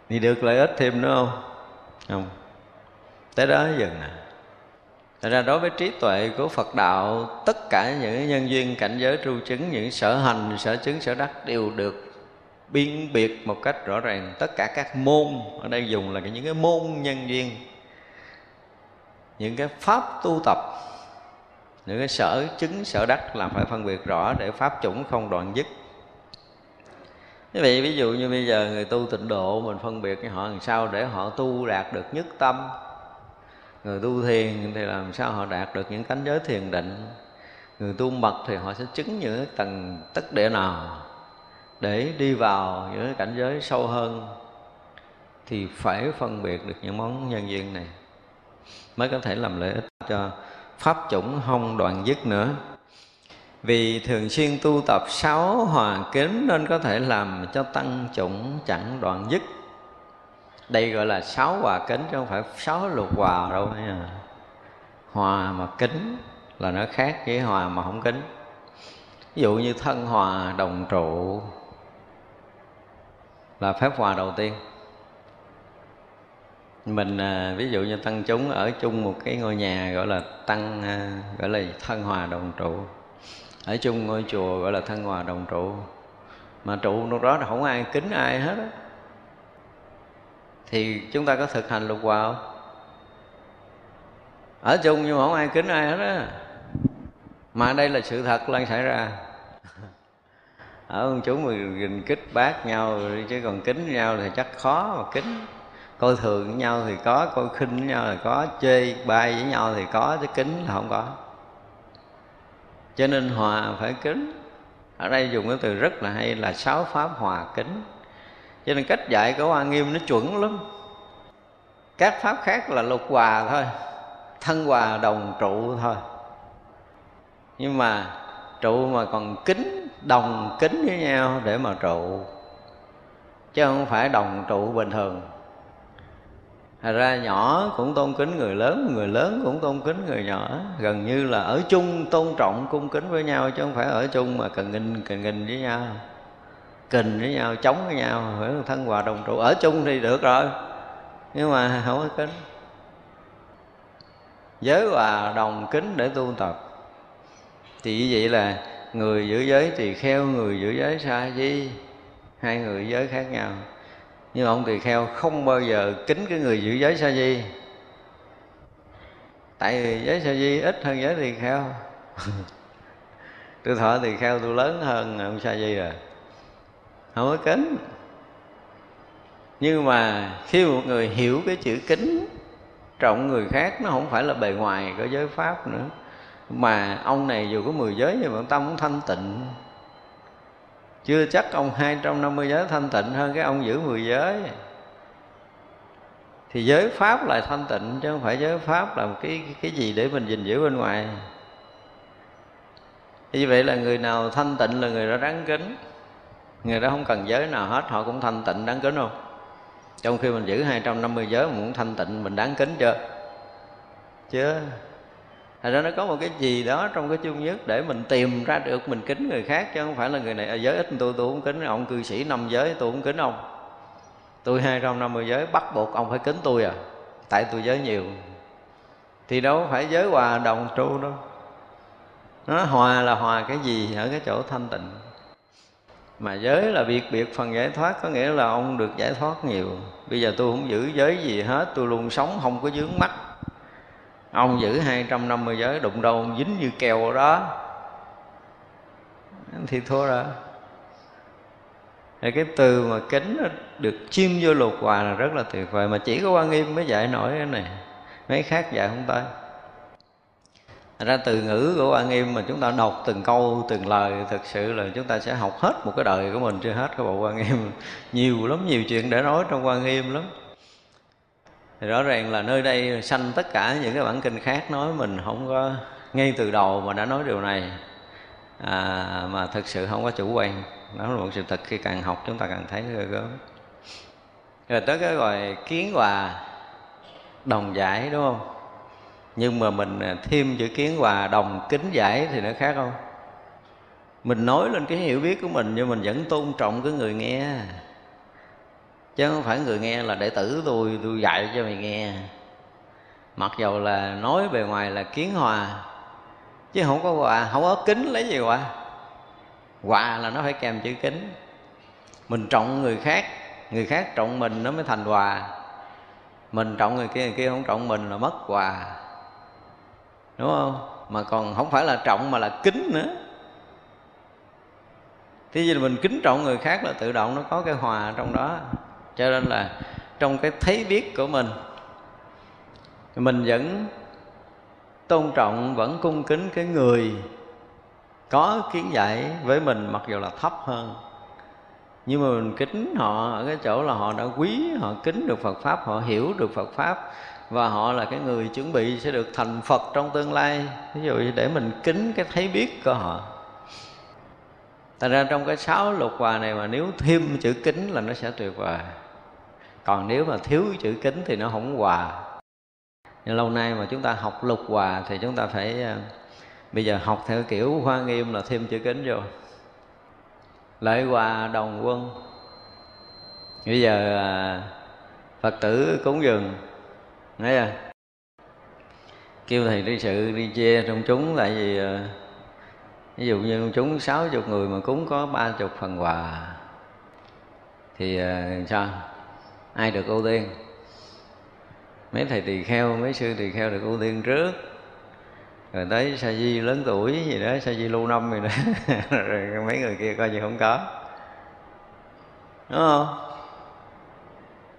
thì được lợi ích thêm nữa không? Không tới đó dừng nè. Thật ra đối với trí tuệ của Phật đạo Tất cả những nhân duyên cảnh giới tru chứng Những sở hành, sở chứng, sở đắc Đều được biên biệt một cách rõ ràng. Tất cả các môn Ở đây dùng là những cái môn nhân duyên Những cái pháp tu tập Những cái sở chứng, sở đắc là phải phân biệt rõ để pháp chủng không đoạn dứt. Thế vậy ví dụ như bây giờ người tu tịnh độ Mình phân biệt với họ làm sao để họ tu đạt được nhất tâm? Người tu thiền thì làm sao họ đạt được những cánh giới thiền định? Người tu mật thì họ sẽ chứng những cái tầng tất địa nào để đi vào những cái cảnh giới sâu hơn thì phải phân biệt được những món nhân duyên này. Mới có thể làm lợi ích cho pháp chủng không đoạn dứt nữa. Vì thường xuyên tu tập sáu hòa kính nên có thể làm cho tăng chủng chẳng đoạn dứt đây gọi là sáu hòa kính chứ không phải sáu lục hòa đâu nha hòa mà kính là nó khác với hòa mà không kính. Ví dụ như thân hòa đồng trụ là phép hòa đầu tiên. Mình à, ví dụ như tăng chúng ở chung một cái ngôi nhà gọi là tăng à, gọi là thân hòa đồng trụ. Ở chung ngôi chùa gọi là thân hòa đồng trụ. Mà trụ lúc đó là không ai kính ai hết á thì chúng ta có thực hành lục hòa không? Ở chung nhưng mà không ai kính ai hết á. Mà đây là sự thật đang xảy ra. Ở ông chúng mình kích bác nhau chứ còn kính nhau thì chắc khó mà kính. Coi thường với nhau thì có, coi khinh với nhau thì có, chê bai với nhau thì có, chứ kính là không có. Cho nên hòa phải kính. Ở đây dùng cái từ rất là hay là sáu pháp hòa kính cho nên cách dạy của hoa nghiêm nó chuẩn lắm. Các pháp khác là lục hòa thôi, thân hòa, đồng trụ thôi. Nhưng mà trụ mà còn kính, đồng kính với nhau để mà trụ. Chứ không phải đồng trụ bình thường. Thật ra nhỏ cũng tôn kính người lớn Người lớn cũng tôn kính người nhỏ. Gần như là ở chung, tôn trọng, cung kính với nhau, Chứ không phải ở chung mà cần nghìn cần nghìn với nhau. Kình với nhau, chống với nhau Phải thân hòa đồng trụ. Ở chung thì được rồi Nhưng mà không có kính. Giới hòa đồng kính để tu tập. Thì như vậy là Người giữ giới thì kheo Người giữ giới xa di Hai người giới khác nhau. Nhưng ông tỳ kheo không bao giờ kính cái người giữ giới sa di. Tại vì giới sa di ít hơn giới tỳ kheo. Tôi thọ tỳ kheo tôi lớn hơn ông sa di rồi không có kính. Nhưng mà khi một người hiểu cái chữ kính, trọng người khác, nó không phải là bề ngoài của giới pháp nữa. Mà ông này dù có mười giới nhưng mà tâm cũng thanh tịnh. Chưa chắc ông 250 giới thanh tịnh hơn cái ông giữ 10 giới. Thì giới pháp là thanh tịnh, chứ không phải giới pháp là một cái cái gì để mình gìn giữ bên ngoài. Như vậy là người nào thanh tịnh là người đó đáng kính người đó không cần giới nào hết, họ cũng thanh tịnh, đáng kính không? Trong khi mình giữ 250 giới, mình cũng thanh tịnh, mình đáng kính chưa? Chứ? Thật ra nó có một cái gì đó trong cái chung nhất để mình tìm ra được mình kính người khác, chứ không phải là người này ở giới ít tôi tôi cũng kính, ông cư sĩ năm giới tôi cũng kính ông. Tôi hai trăm năm mươi giới, bắt buộc ông phải kính tôi à? Tại tôi giới nhiều. Thì đâu phải giới hòa đồng tru đâu. Nó hòa là hòa cái gì ở cái chỗ thanh tịnh mà giới là biệt biệt phần giải thoát, có nghĩa là ông được giải thoát nhiều. Bây giờ tôi không giữ giới gì hết, tôi luôn sống, không có dướng mắt. Ông giữ 250 giới, đụng đâu ông dính như kèo ở đó. Thì thua rồi. Thì cái từ mà kính được chim vô lục hòa là rất là tuyệt vời. Mà chỉ có quan nghiêm mới dạy nổi cái này. Mấy khác dạy không tới. Thật ra từ ngữ của quan nghiêm mà chúng ta đọc từng câu từng lời thực sự là chúng ta sẽ học hết một cái đời của mình chưa hết cái bộ quan nghiêm. Nhiều lắm nhiều chuyện để nói trong quan nghiêm lắm. Thì rõ ràng là nơi đây sanh tất cả những cái bản kinh khác nói mình không có ngay từ đầu mà đã nói điều này à, mà thực sự không có chủ quan. Đó là một sự thật khi càng học chúng ta càng thấy ghê gớm. Rồi tới cái gọi kiến hòa đồng giải đúng không? Nhưng mà mình à, thêm chữ kiến hòa đồng kính giải thì nó khác không? Mình nói lên cái hiểu biết của mình nhưng mình vẫn tôn trọng cái người nghe. Chứ không phải người nghe là đệ tử tôi tôi dạy cho mày nghe. Mặc dầu là nói bề ngoài là kiến hòa, chứ không có hòa, không có kính lấy gì hòa. Hòa là nó phải kèm chữ kính. Mình trọng người khác người khác trọng mình nó mới thành hòa. Mình trọng người kia người kia không trọng mình là mất hòa đúng không? Mà còn không phải là trọng mà là kính nữa. Thế vì mình kính trọng người khác là tự động nó có cái hòa trong đó. Cho nên là trong cái thấy biết của mình mình vẫn tôn trọng, vẫn cung kính cái người có kiến giải với mình, mặc dù là thấp hơn. Nhưng mà mình kính họ ở cái chỗ là họ đã quý, họ kính được Phật pháp, họ hiểu được Phật pháp và họ là cái người chuẩn bị sẽ được thành Phật trong tương lai. Ví dụ như để mình kính cái thấy biết của họ. Thành ra trong cái sáu lục hòa này mà nếu thêm chữ kính là nó sẽ tuyệt vời. Còn nếu mà thiếu chữ kính thì nó không hòa. Nhưng lâu nay mà chúng ta học lục hòa thì chúng ta phải ờ, bây giờ học theo kiểu hoa nghiêm là thêm chữ kính vô. Lợi hòa đồng quân. Bây giờ ờ, phật tử cúng dường thấy à kêu thầy đi sự, đi che trong chúng, tại vì ờ, ví dụ như trong chúng sáu chục người mà cúng có ba chục phần quà. Thì ờ, sao? Ai được ưu tiên? Mấy thầy tỳ kheo, mấy sư tỳ kheo được ưu tiên trước. Rồi tới sa di lớn tuổi gì đó, sa di lâu năm gì đó. Rồi mấy người kia coi như không có. Đúng không?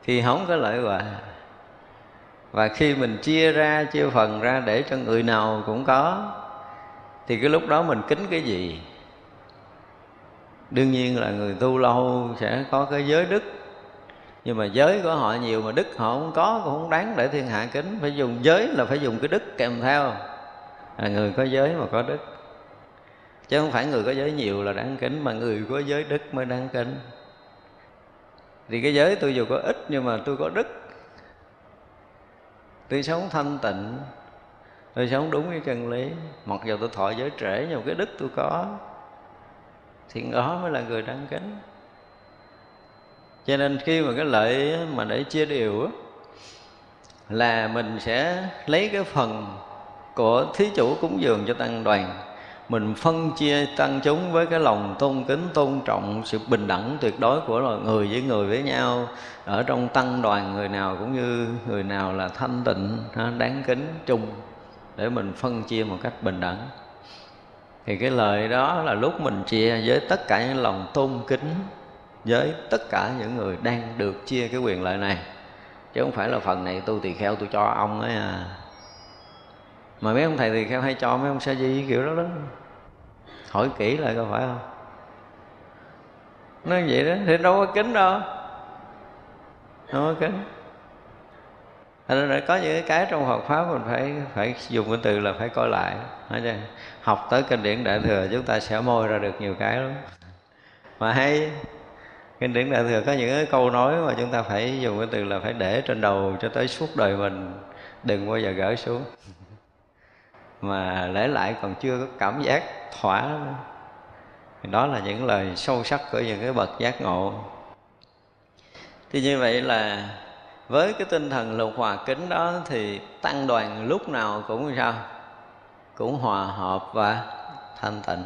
Thì không có lợi quả và khi mình chia ra, chia phần ra để cho người nào cũng có, thì cái lúc đó mình kính cái gì? Đương nhiên là người tu lâu sẽ có cái giới đức. Nhưng mà giới của họ nhiều mà đức họ không có, cũng không đáng để thiên hạ kính. Phải dùng giới là phải dùng cái đức kèm theo. Là người có giới mà có đức. Chứ không phải người có giới nhiều là đáng kính, mà người có giới đức mới đáng kính. Thì cái giới tôi dù có ít nhưng mà tôi có đức tôi sống thanh tịnh tôi sống đúng với chân lý, mặc dù tôi thọ giới trễ nhưng cái đức tôi có, thì đó mới là người đáng kính. Cho nên khi mà cái lợi mà để chia đều là mình sẽ lấy cái phần của thí chủ cúng dường cho tăng đoàn mình phân chia tăng chúng với cái lòng tôn kính, tôn trọng, sự bình đẳng tuyệt đối của loài người với người với nhau. Ở trong tăng đoàn, người nào cũng như người nào là thanh tịnh đáng kính chung để mình phân chia một cách bình đẳng. Thì cái lời đó là lúc mình chia với tất cả những lòng tôn kính, với tất cả những người đang được chia cái quyền lợi này. Chứ không phải là phần này tôi tỳ kheo tôi cho ông ấy à mà mấy ông thầy thì kheo hay cho mấy ông sa di kiểu đó đó hỏi kỹ lại có phải không? Nói vậy đó, thì đâu có kính đâu. Đâu có kính. Thành ra có những cái trong Phật pháp mình phải phải dùng cái từ là phải coi lại. Học tới kinh điển đại thừa chúng ta sẽ môi ra được nhiều cái lắm. Mà hay, kinh điển đại thừa có những cái câu nói mà chúng ta phải dùng cái từ là phải để trên đầu cho tới suốt đời mình, đừng bao giờ gỡ xuống mà lễ lại còn chưa có cảm giác thỏa. Nữa. đó là những lời sâu sắc của những cái bậc giác ngộ. Thì như vậy là với cái tinh thần lục hòa kính đó thì tăng đoàn lúc nào cũng sao? Cũng hòa hợp và thanh tịnh.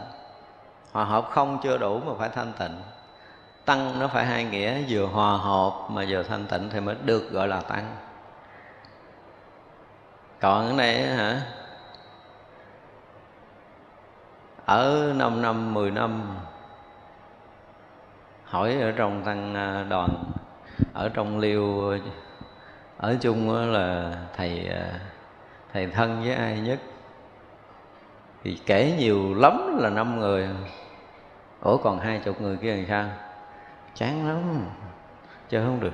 Hòa hợp không chưa đủ mà phải thanh tịnh. Tăng nó phải hai nghĩa, vừa hòa hợp mà vừa thanh tịnh thì mới được gọi là tăng. Còn cái này hả? Ở 5 năm 10 năm, hỏi ở trong tăng à, đoàn. Ở trong liêu, ở chung là thầy à, thầy thân với ai nhất? Thì kể nhiều lắm là năm người. Ủa, còn hai chục người kia làm sao? Chán lắm chơi không được.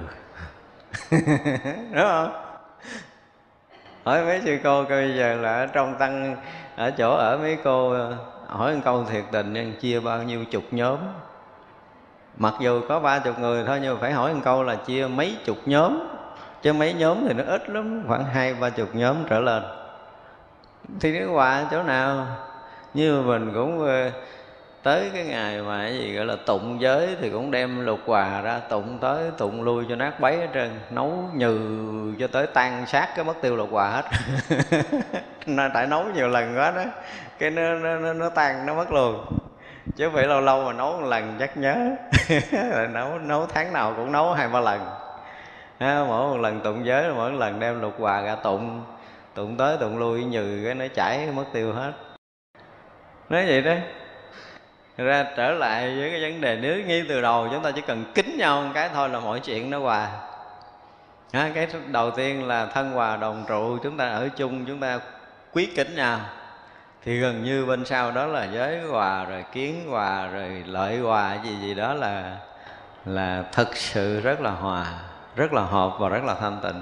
Đúng không? Hỏi mấy sư cô coi bây giờ là ở trong tăng, ở chỗ ở mấy cô à, hỏi một câu thiệt tình nên chia bao nhiêu chục nhóm. Mặc dù có ba chục người thôi, nhưng mà phải hỏi một câu là chia mấy chục nhóm. Chứ mấy nhóm thì nó ít lắm, khoảng hai, ba chục nhóm trở lên. Thì cái quà chỗ nào? Như mình cũng ờ, tới cái ngày mà cái gì gọi là tụng giới thì cũng đem lục quà ra tụng tới tụng lui cho nát bấy hết trơn nấu nhừ cho tới tan sát cái mất tiêu lục quà hết. Nên tại nấu nhiều lần quá đó cái nó nó, nó, nó tan nó mất luôn. Chứ phải lâu lâu mà nấu một lần chắc nhớ. Nấu nấu tháng nào cũng nấu hai ba lần. Ha, mỗi một lần tụng giới mỗi một lần đem lục quà ra tụng tụng tới tụng lui nhừ cái nó chảy mất tiêu hết. Nói vậy đó ra trở lại với cái vấn đề nếu ngay từ đầu chúng ta chỉ cần kính nhau một cái thôi là mọi chuyện nó hòa. À, cái đầu tiên là thân hòa đồng trụ chúng ta ở chung chúng ta quý kính nhau. Thì gần như bên sau đó là giới hòa rồi kiến hòa rồi lợi hòa gì gì đó là là thực sự rất là hòa rất là hợp và rất là thanh tịnh.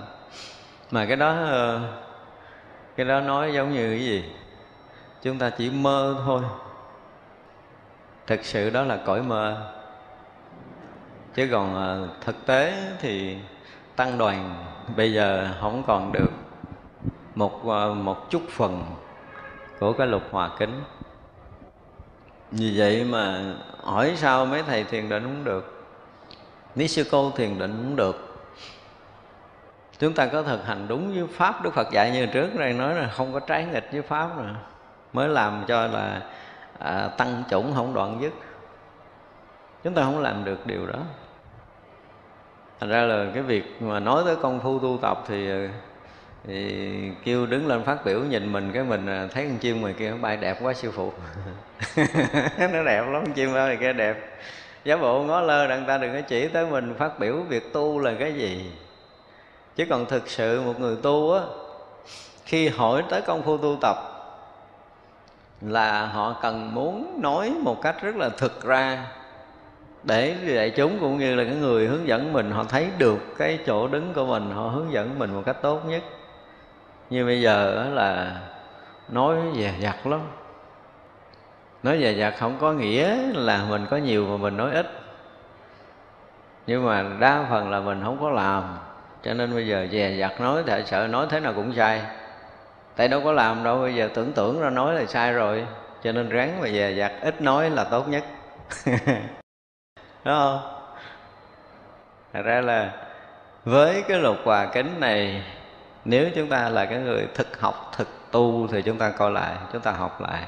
Mà cái đó cái đó nói giống như cái gì? Chúng ta chỉ mơ thôi thực sự đó là cõi mơ. Chứ còn ờ, thực tế thì tăng đoàn bây giờ không còn được một ờ, một chút phần của cái lục hòa kính. Vì vậy mà hỏi sao mấy thầy thiền định không được ní sư cô thiền định cũng được. Chúng ta có thực hành đúng với pháp, đức phật dạy như trước đây nói là không có trái nghịch với pháp nữa. Mới làm cho là à, tăng chủng không đoạn dứt. Chúng ta không làm được điều đó. Thành ra là cái việc mà nói tới công phu tu tập thì thì kêu đứng lên phát biểu nhìn mình cái mình à, thấy con chim ngoài kia nó bay đẹp quá sư phụ nó đẹp lắm con chim bay kia đẹp. Giả bộ ngó lơ đặng ta đừng có chỉ tới mình phát biểu việc tu là cái gì. Chứ còn thực sự một người tu á khi hỏi tới công phu tu tập là họ cần muốn nói một cách rất là thực ra để đại chúng cũng như là cái người hướng dẫn mình, họ thấy được cái chỗ đứng của mình, họ hướng dẫn mình một cách tốt nhất. Như bây giờ là nói dè dặt lắm. Nói dè dặt không có nghĩa là mình có nhiều mà mình nói ít. Nhưng mà đa phần là mình không có làm, cho nên bây giờ dè dặt nói thì sợ nói thế nào cũng sai tại đâu có làm đâu, bây giờ tưởng tưởng ra nói là sai rồi. Cho nên ráng mà dè dặt ít nói là tốt nhất. Đúng không thật ra là với cái lục hòa kính này, nếu chúng ta là cái người thực học, thực tu thì chúng ta coi lại, chúng ta học lại.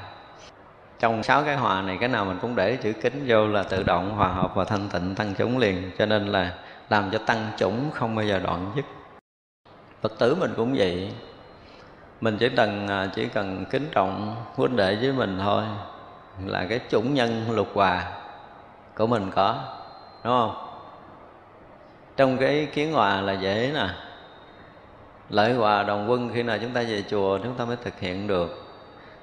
Trong sáu cái hòa này, cái nào mình cũng để chữ kính vô là tự động hòa hợp và thanh tịnh, tăng chúng liền. Cho nên là làm cho tăng chủng không bao giờ đoạn dứt. Phật tử mình cũng vậy mình chỉ cần à, chỉ cần kính trọng huynh đệ với mình thôi, là cái chủng nhân lục hòa của mình có, đúng không? Trong cái kiến hòa là dễ nè. Lợi hòa đồng quân khi nào chúng ta về chùa, chúng ta mới thực hiện được.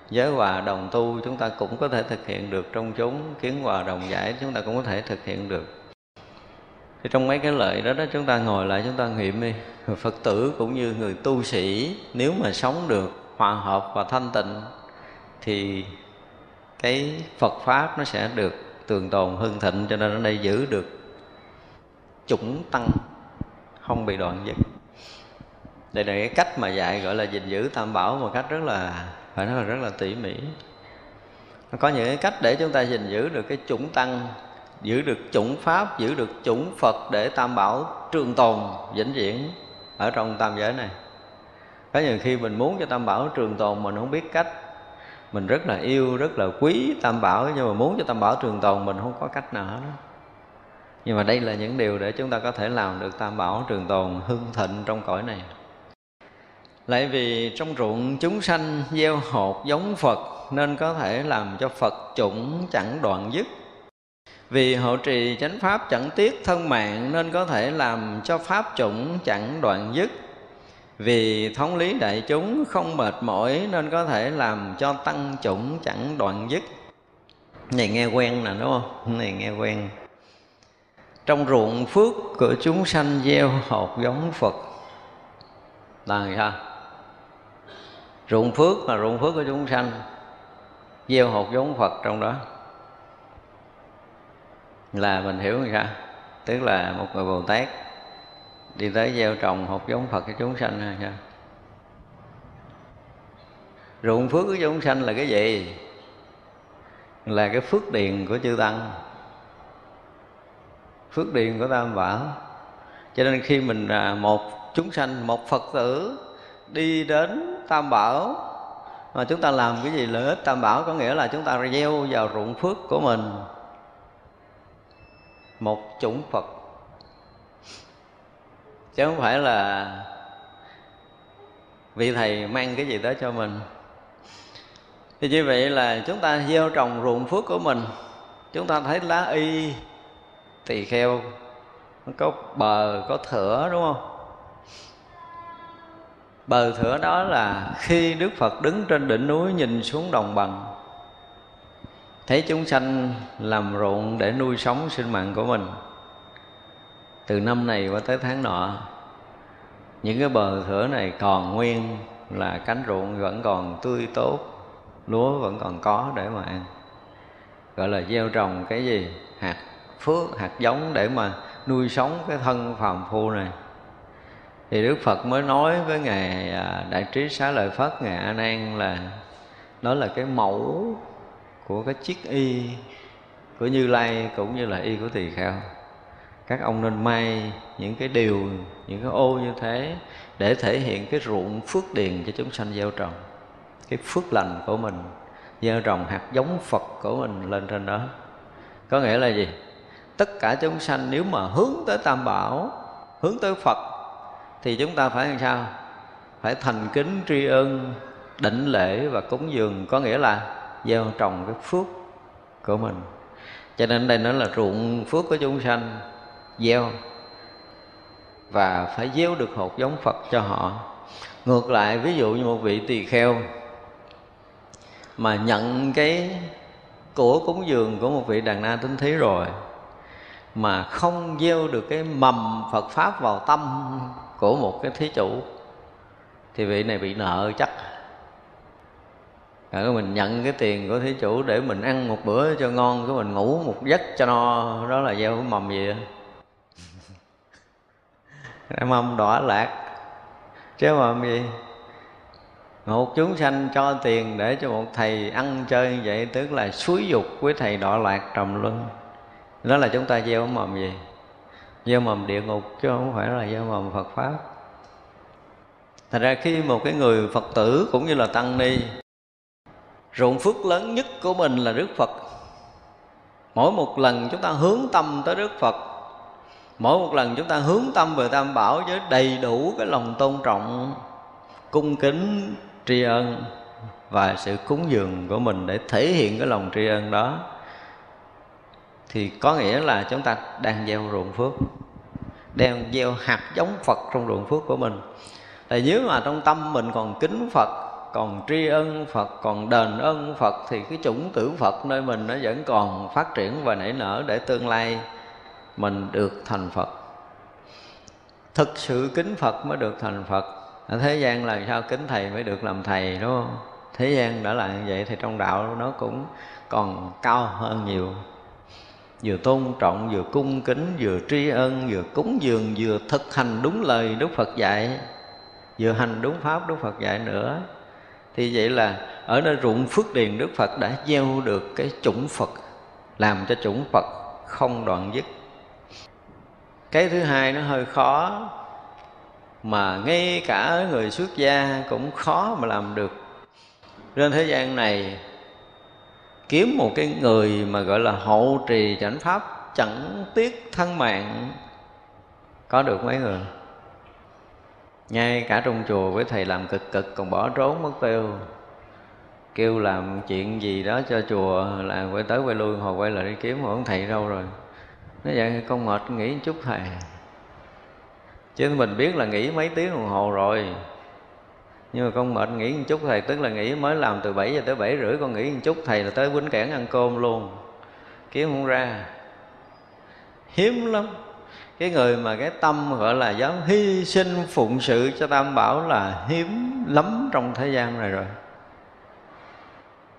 Giới hòa đồng tu chúng ta cũng có thể thực hiện được trong chúng, kiến hòa đồng giải chúng ta cũng có thể thực hiện được thì trong mấy cái lợi đó đó, chúng ta ngồi lại, chúng ta nghiệm đi. Phật tử cũng như người tu sĩ, nếu mà sống được hòa hợp và thanh tịnh, thì cái phật pháp nó sẽ được tường tồn, hưng thịnh, cho nên ở đây giữ được chủng tăng, không bị đoạn dứt. Đây là cái cách mà dạy, gọi là gìn giữ tam bảo một cách rất là, phải nói là rất là tỉ mỉ. Có những cái cách để chúng ta gìn giữ được cái chủng tăng giữ được chủng pháp, giữ được chủng phật để tam bảo trường tồn, vĩnh viễn ở trong tam giới này có nhiều khi mình muốn cho tam bảo trường tồn mình không biết cách, mình rất là yêu, rất là quý tam bảo, nhưng mà muốn cho tam bảo trường tồn mình không có cách nào hết đó. nhưng mà đây là những điều để chúng ta có thể làm được tam bảo trường tồn hưng thịnh trong cõi này lại vì trong ruộng chúng sanh gieo hột giống Phật, nên có thể làm cho Phật chủng chẳng đoạn dứt. Vì hộ trì chánh pháp chẳng tiếc thân mạng nên có thể làm cho pháp chủng chẳng đoạn dứt. Vì thống lý đại chúng không mệt mỏi nên có thể làm cho tăng chủng chẳng đoạn dứt. Này nghe quen nè, đúng không? Này nghe quen. Trong ruộng phước của chúng sanh gieo hột giống Phật là sao? ruộng phước là ruộng phước của chúng sanh gieo hột giống phật trong đó là mình hiểu như sao tức là một người bồ tát đi tới gieo trồng hột giống phật cho chúng sanh hay sao? Ruộng phước của chúng sanh là cái gì? Là cái phước điền của chư tăng. Phước điền của tam bảo. Cho nên khi mình à, một chúng sanh, một phật tử đi đến tam bảo, mà chúng ta làm cái gì lợi ích tam bảo? Có nghĩa là chúng ta gieo vào ruộng phước của mình một chủng phật. Chứ không phải là vị thầy mang cái gì đó cho mình. Thì như vậy là chúng ta gieo trồng ruộng phước của mình. Chúng ta thấy lá y, tỳ kheo nó có bờ, có thửa, đúng không? Bờ thửa đó là khi đức phật đứng trên đỉnh núi nhìn xuống đồng bằng thấy chúng sanh làm ruộng để nuôi sống sinh mạng của mình. Từ năm này qua tới tháng nọ, những cái bờ thửa này còn nguyên là cánh ruộng vẫn còn tươi tốt, lúa vẫn còn có để mà ăn. Gọi là gieo trồng cái gì? Hạt phước, hạt giống để mà nuôi sống cái thân phàm phu này. Thì đức phật mới nói với ngài à, đại trí xá lợi phất, ngài a nan là, đó là cái mẫu của cái chiếc y, của như lai cũng như là y của tỳ kheo. Các ông nên may những cái điều, những cái ô như thế để thể hiện cái ruộng phước điền cho chúng sanh gieo trồng. Cái phước lành của mình, gieo trồng hạt giống phật của mình lên trên đó. Có nghĩa là gì? Tất cả chúng sanh nếu mà hướng tới tam bảo, hướng tới phật, thì chúng ta phải làm sao? Phải thành kính tri ân, đảnh lễ và cúng dường. Có nghĩa là gieo trồng cái phước của mình. Cho nên đây nói là ruộng phước của chúng sanh, gieo và phải gieo được hột giống Phật cho họ. Ngược lại, ví dụ như một vị tỳ kheo mà nhận cái của cúng dường của một vị đàn na tính thí rồi, mà không gieo được cái mầm Phật pháp vào tâm của một cái thí chủ, thì vị này bị nợ chắc rồi mình nhận cái tiền của thí chủ để mình ăn một bữa cho ngon, cái mình ngủ một giấc cho no, đó là gieo cái mầm gì cái mầm đỏ lạc. Chứ mầm gì? Một chúng sanh cho tiền để cho một thầy ăn chơi như vậy, tức là suối dục với thầy đọa lạc trầm luân. Đó là chúng ta gieo mầm gì? Gieo mầm địa ngục, chứ không phải là gieo mầm phật pháp. Thật ra khi một cái người phật tử cũng như là tăng ni ruộng phước lớn nhất của mình là đức phật. Mỗi một lần chúng ta hướng tâm tới đức phật, mỗi một lần chúng ta hướng tâm về tam bảo với đầy đủ cái lòng tôn trọng, cung kính, tri ân và sự cúng dường của mình để thể hiện cái lòng tri ân đó, thì có nghĩa là chúng ta đang gieo ruộng phước, đang gieo hạt giống phật trong ruộng phước của mình. Tại nếu mà trong tâm mình còn kính phật còn tri ân Phật, còn đền ân Phật thì cái chủng tử Phật nơi mình nó vẫn còn phát triển và nảy nở để tương lai mình được thành Phật. Thực sự kính Phật mới được thành Phật. Ở thế gian là sao kính thầy mới được làm thầy, đúng không? Thế gian đã là như vậy thì trong đạo nó cũng còn cao hơn nhiều. Vừa tôn trọng, vừa cung kính, vừa tri ân, vừa cúng dường, vừa thực hành đúng lời đức phật dạy, vừa hành đúng pháp đức phật dạy nữa thì vậy là ở nơi ruộng phước điền đức phật đã gieo được cái chủng phật, làm cho chủng phật không đoạn dứt. Cái thứ hai nó hơi khó, mà ngay cả người xuất gia cũng khó mà làm được. Trên thế gian này, kiếm một cái người mà gọi là hậu trì chánh pháp chẳng tiếc thân mạng, có được mấy người? Ngay cả trong chùa với thầy làm cực cực còn bỏ trốn mất tiêu. Kêu làm chuyện gì đó cho chùa là quay tới quay lui hồi quay lại đi kiếm ông thầy đâu rồi? Nó vậy, con mệt, nghỉ chút thầy. Chứ mình biết là nghỉ mấy tiếng đồng hồ rồi. Nhưng mà con mệt, nghỉ một chút thầy, tức là nghỉ mới làm từ 7 giờ tới 7 rưỡi, con nghỉ một chút thầy là tới quýnh kẽn ăn cơm luôn. Kiếm không ra. Hiếm lắm cái người mà cái tâm gọi là dám hy sinh phụng sự cho tam bảo là hiếm lắm trong thế gian này rồi.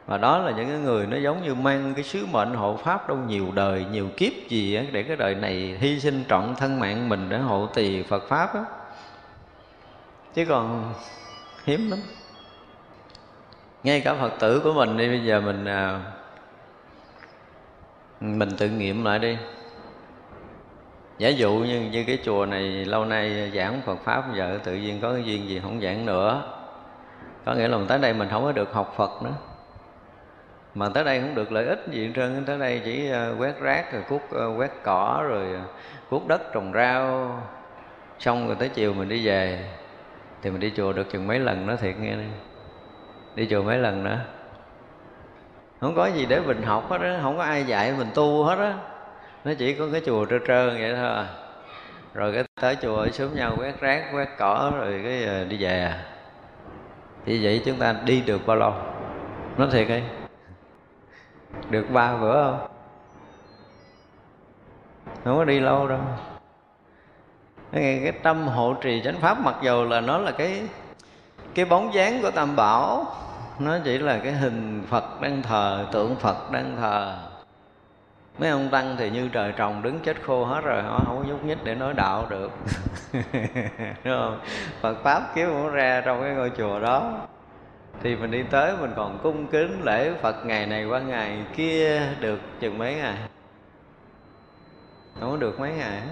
Và đó là những cái người nó giống như mang cái sứ mệnh hộ pháp đâu nhiều đời, nhiều kiếp gì á, để cái đời này hy sinh trọn thân mạng mình để hộ tỳ Phật pháp á. Chứ còn hiếm lắm. Ngay cả Phật tử của mình đi, bây giờ mình à, mình tự nghiệm lại đi giả dụ như như cái chùa này lâu nay giảng Phật pháp, giờ tự nhiên có cái duyên gì không giảng nữa. Có nghĩa là mình tới đây mình không có được học Phật nữa. Mà tới đây không được lợi ích gì hết trơn tới đây chỉ ờ, quét rác, rồi cuốc ờ, quét cỏ, rồi ờ, cuốc đất trồng rau. Xong rồi tới chiều mình đi về, thì mình đi chùa được chừng mấy lần nó thiệt nghe đi. Đi chùa mấy lần nữa. Không có gì để mình học hết á, không có ai dạy mình tu hết á nó chỉ có cái chùa trơ trơn vậy thôi. Rồi cái tới chùa sớm nhau quét rác quét cỏ rồi cái ờ, đi về à. thì vậy chúng ta đi được bao lâu? Nói thiệt đi. Được ba bữa không? Không có đi lâu đâu. Cái, cái tâm hộ trì chánh pháp mặc dù là nó là cái cái bóng dáng của tam bảo nó chỉ là cái hình phật đang thờ tượng phật đang thờ mấy ông tăng thì như trời trồng đứng chết khô hết rồi họ không có nhúc nhích để nói đạo được. Đúng không? Phật pháp kiếm không ra trong cái ngôi chùa đó. Thì mình đi tới mình còn cung kính lễ phật ngày này qua ngày kia được chừng mấy ngày? Không có được mấy ngày.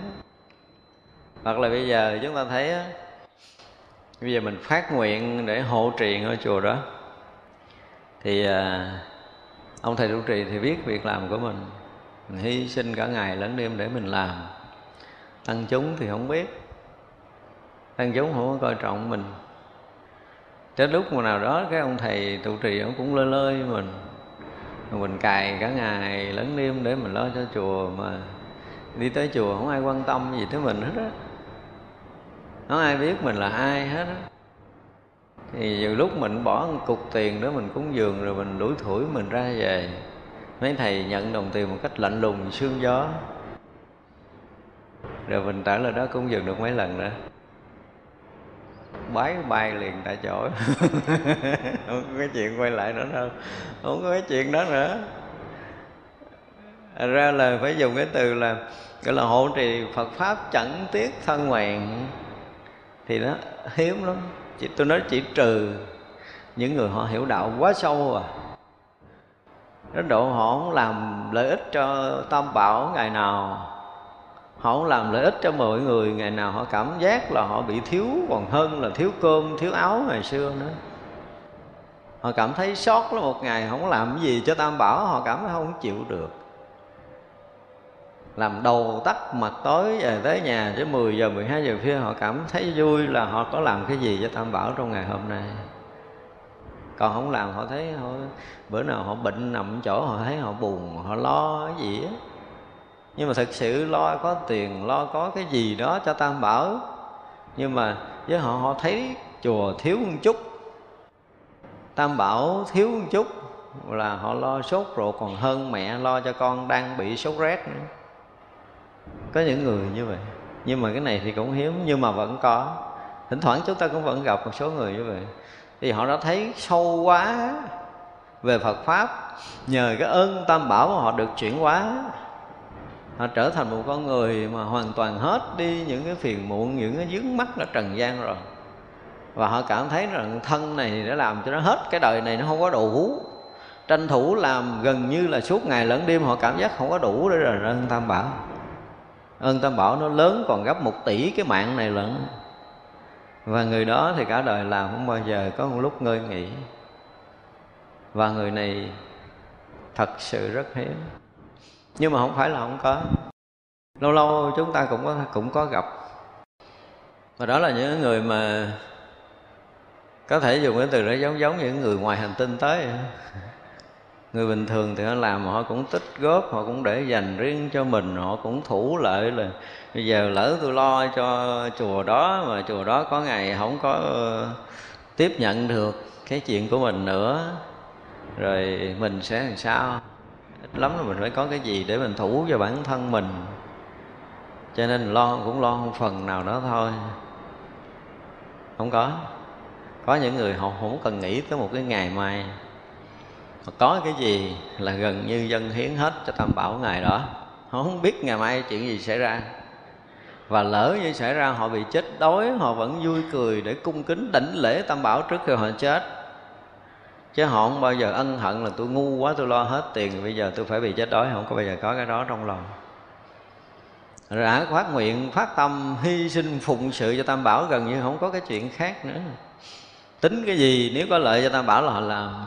Hoặc là bây giờ chúng ta thấy bây giờ mình phát nguyện để hộ trì ngôi chùa đó thì à, ông thầy trụ trì thì biết việc làm của mình hy sinh cả ngày lẫn đêm để mình làm. Tăng chúng thì không biết. Tăng chúng không có coi trọng mình. Tới lúc nào đó cái ông thầy trụ trì ông cũng lơi lơi mình. Mình cài cả ngày lẫn đêm để mình lo cho chùa mà đi tới chùa không ai quan tâm gì tới mình hết á. Không ai biết mình là ai hết á. Thì nhiều lúc mình bỏ một cục tiền đó mình cúng dường rồi mình đuổi thủi mình ra về mấy thầy nhận đồng tiền một cách lạnh lùng, sương gió. Rồi mình trở lại đó cũng dừng được mấy lần nữa. Bái bay liền tại chỗ. Không có cái chuyện quay lại nữa đâu. Không có cái chuyện đó nữa. Ra là phải dùng cái từ là, gọi là hộ trì Phật pháp chẳng tiếc thân hoàng thì nó hiếm lắm. Chỉ, tôi nói chỉ trừ những người họ hiểu đạo quá sâu à đến độ họ không làm lợi ích cho tam bảo ngày nào. Họ không làm lợi ích cho mọi người ngày nào. Họ cảm giác là họ bị thiếu còn hơn là thiếu cơm, thiếu áo ngày xưa nữa. Họ cảm thấy sót lắm một ngày không làm cái gì cho tam bảo. Họ cảm thấy không chịu được. Làm đầu tắt mặt tối về tới nhà tới 10 giờ 12 giờ khuya, họ cảm thấy vui là họ có làm cái gì cho tam bảo trong ngày hôm nay còn không làm họ thấy họ, bữa nào họ bệnh nằm chỗ họ thấy họ buồn họ lo cái gì á. Nhưng mà thật sự lo có tiền lo có cái gì đó cho tam bảo. Nhưng mà với họ họ thấy chùa thiếu một chút. Tam bảo thiếu một chút là họ lo sốt ruột còn hơn mẹ lo cho con đang bị sốt rét nữa. Có những người như vậy. Nhưng mà cái này thì cũng hiếm nhưng mà vẫn có. Thỉnh thoảng chúng ta cũng vẫn gặp một số người như vậy thì họ đã thấy sâu quá về Phật pháp. Nhờ cái ơn tam bảo mà họ được chuyển hóa. Họ trở thành một con người mà hoàn toàn hết đi những cái phiền muộn, những cái dướng mắt ở trần gian rồi. Và họ cảm thấy rằng thân này đã làm cho nó hết cái đời này, nó không có đủ tranh thủ làm gần như là suốt ngày lẫn đêm, họ cảm giác không có đủ để rồi ơn tam bảo. Ơn tam bảo nó lớn còn gấp một tỷ cái mạng này lận và người đó thì cả đời làm không bao giờ có một lúc ngơi nghỉ. Và người này thật sự rất hiếm. Nhưng mà không phải là không có. Lâu lâu chúng ta cũng có cũng có gặp. Và đó là những người mà có thể dùng cái từ đó giống giống những người ngoài hành tinh tới. Người bình thường thì họ làm, họ cũng tích góp, họ cũng để dành riêng cho mình, họ cũng thủ lợi là bây giờ lỡ tôi lo cho chùa đó mà chùa đó có ngày không có ờ, tiếp nhận được cái chuyện của mình nữa, rồi mình sẽ làm sao? Ít lắm là mình phải có cái gì để mình thủ cho bản thân mình. Cho nên lo cũng lo một phần nào đó thôi. Không có. Có những người họ không cần nghĩ tới một cái ngày mai. Mà có cái gì là gần như dân hiến hết cho tam bảo ngày đó. Họ không biết ngày mai chuyện gì xảy ra và lỡ như xảy ra, họ bị chết đói, họ vẫn vui cười để cung kính đảnh lễ tam bảo trước khi họ chết. Chứ họ không bao giờ ân hận là tôi ngu quá, tôi lo hết tiền, bây giờ tôi phải bị chết đói, không có bao giờ có cái đó trong lòng. Rã phát nguyện, phát tâm, hy sinh phụng sự cho tam bảo, gần như không có cái chuyện khác nữa. Tính cái gì, nếu có lợi cho tam bảo là họ làm.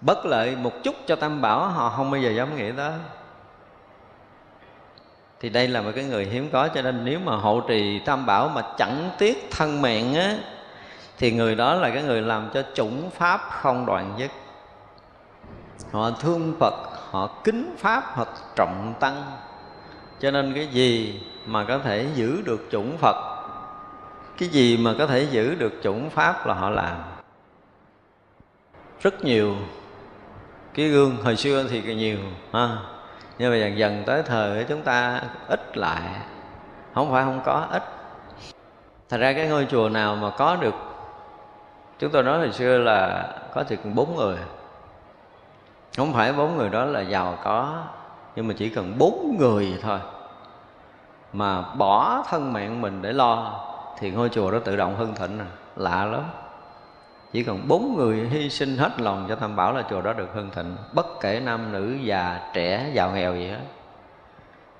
Bất lợi một chút cho tam bảo, họ không bao giờ dám nghĩ tới thì đây là một cái người hiếm có, cho nên nếu mà hộ trì tam bảo mà chẳng tiếc thân mạng á, thì người đó là cái người làm cho chủng pháp không đoạn dứt. Họ thương phật, họ kính pháp, họ trọng tăng. Cho nên cái gì mà có thể giữ được chủng phật, cái gì mà có thể giữ được chủng pháp là họ làm. Rất nhiều. Cái gương hồi xưa thì nhiều, ha nhưng mà dần dần tới thời chúng ta ít lại. Không phải không có, ít. Thật ra cái ngôi chùa nào mà có được, chúng tôi nói hồi xưa là có chừng bốn người. Không phải bốn người đó là giàu có, nhưng mà chỉ cần bốn người thôi. Mà bỏ thân mạng mình để lo, thì ngôi chùa đó tự động hưng thịnh à. lạ lắm chỉ cần bốn người hy sinh hết lòng cho tam bảo là chùa đó được hưng thịnh. Bất kể nam nữ già, trẻ giàu nghèo gì hết.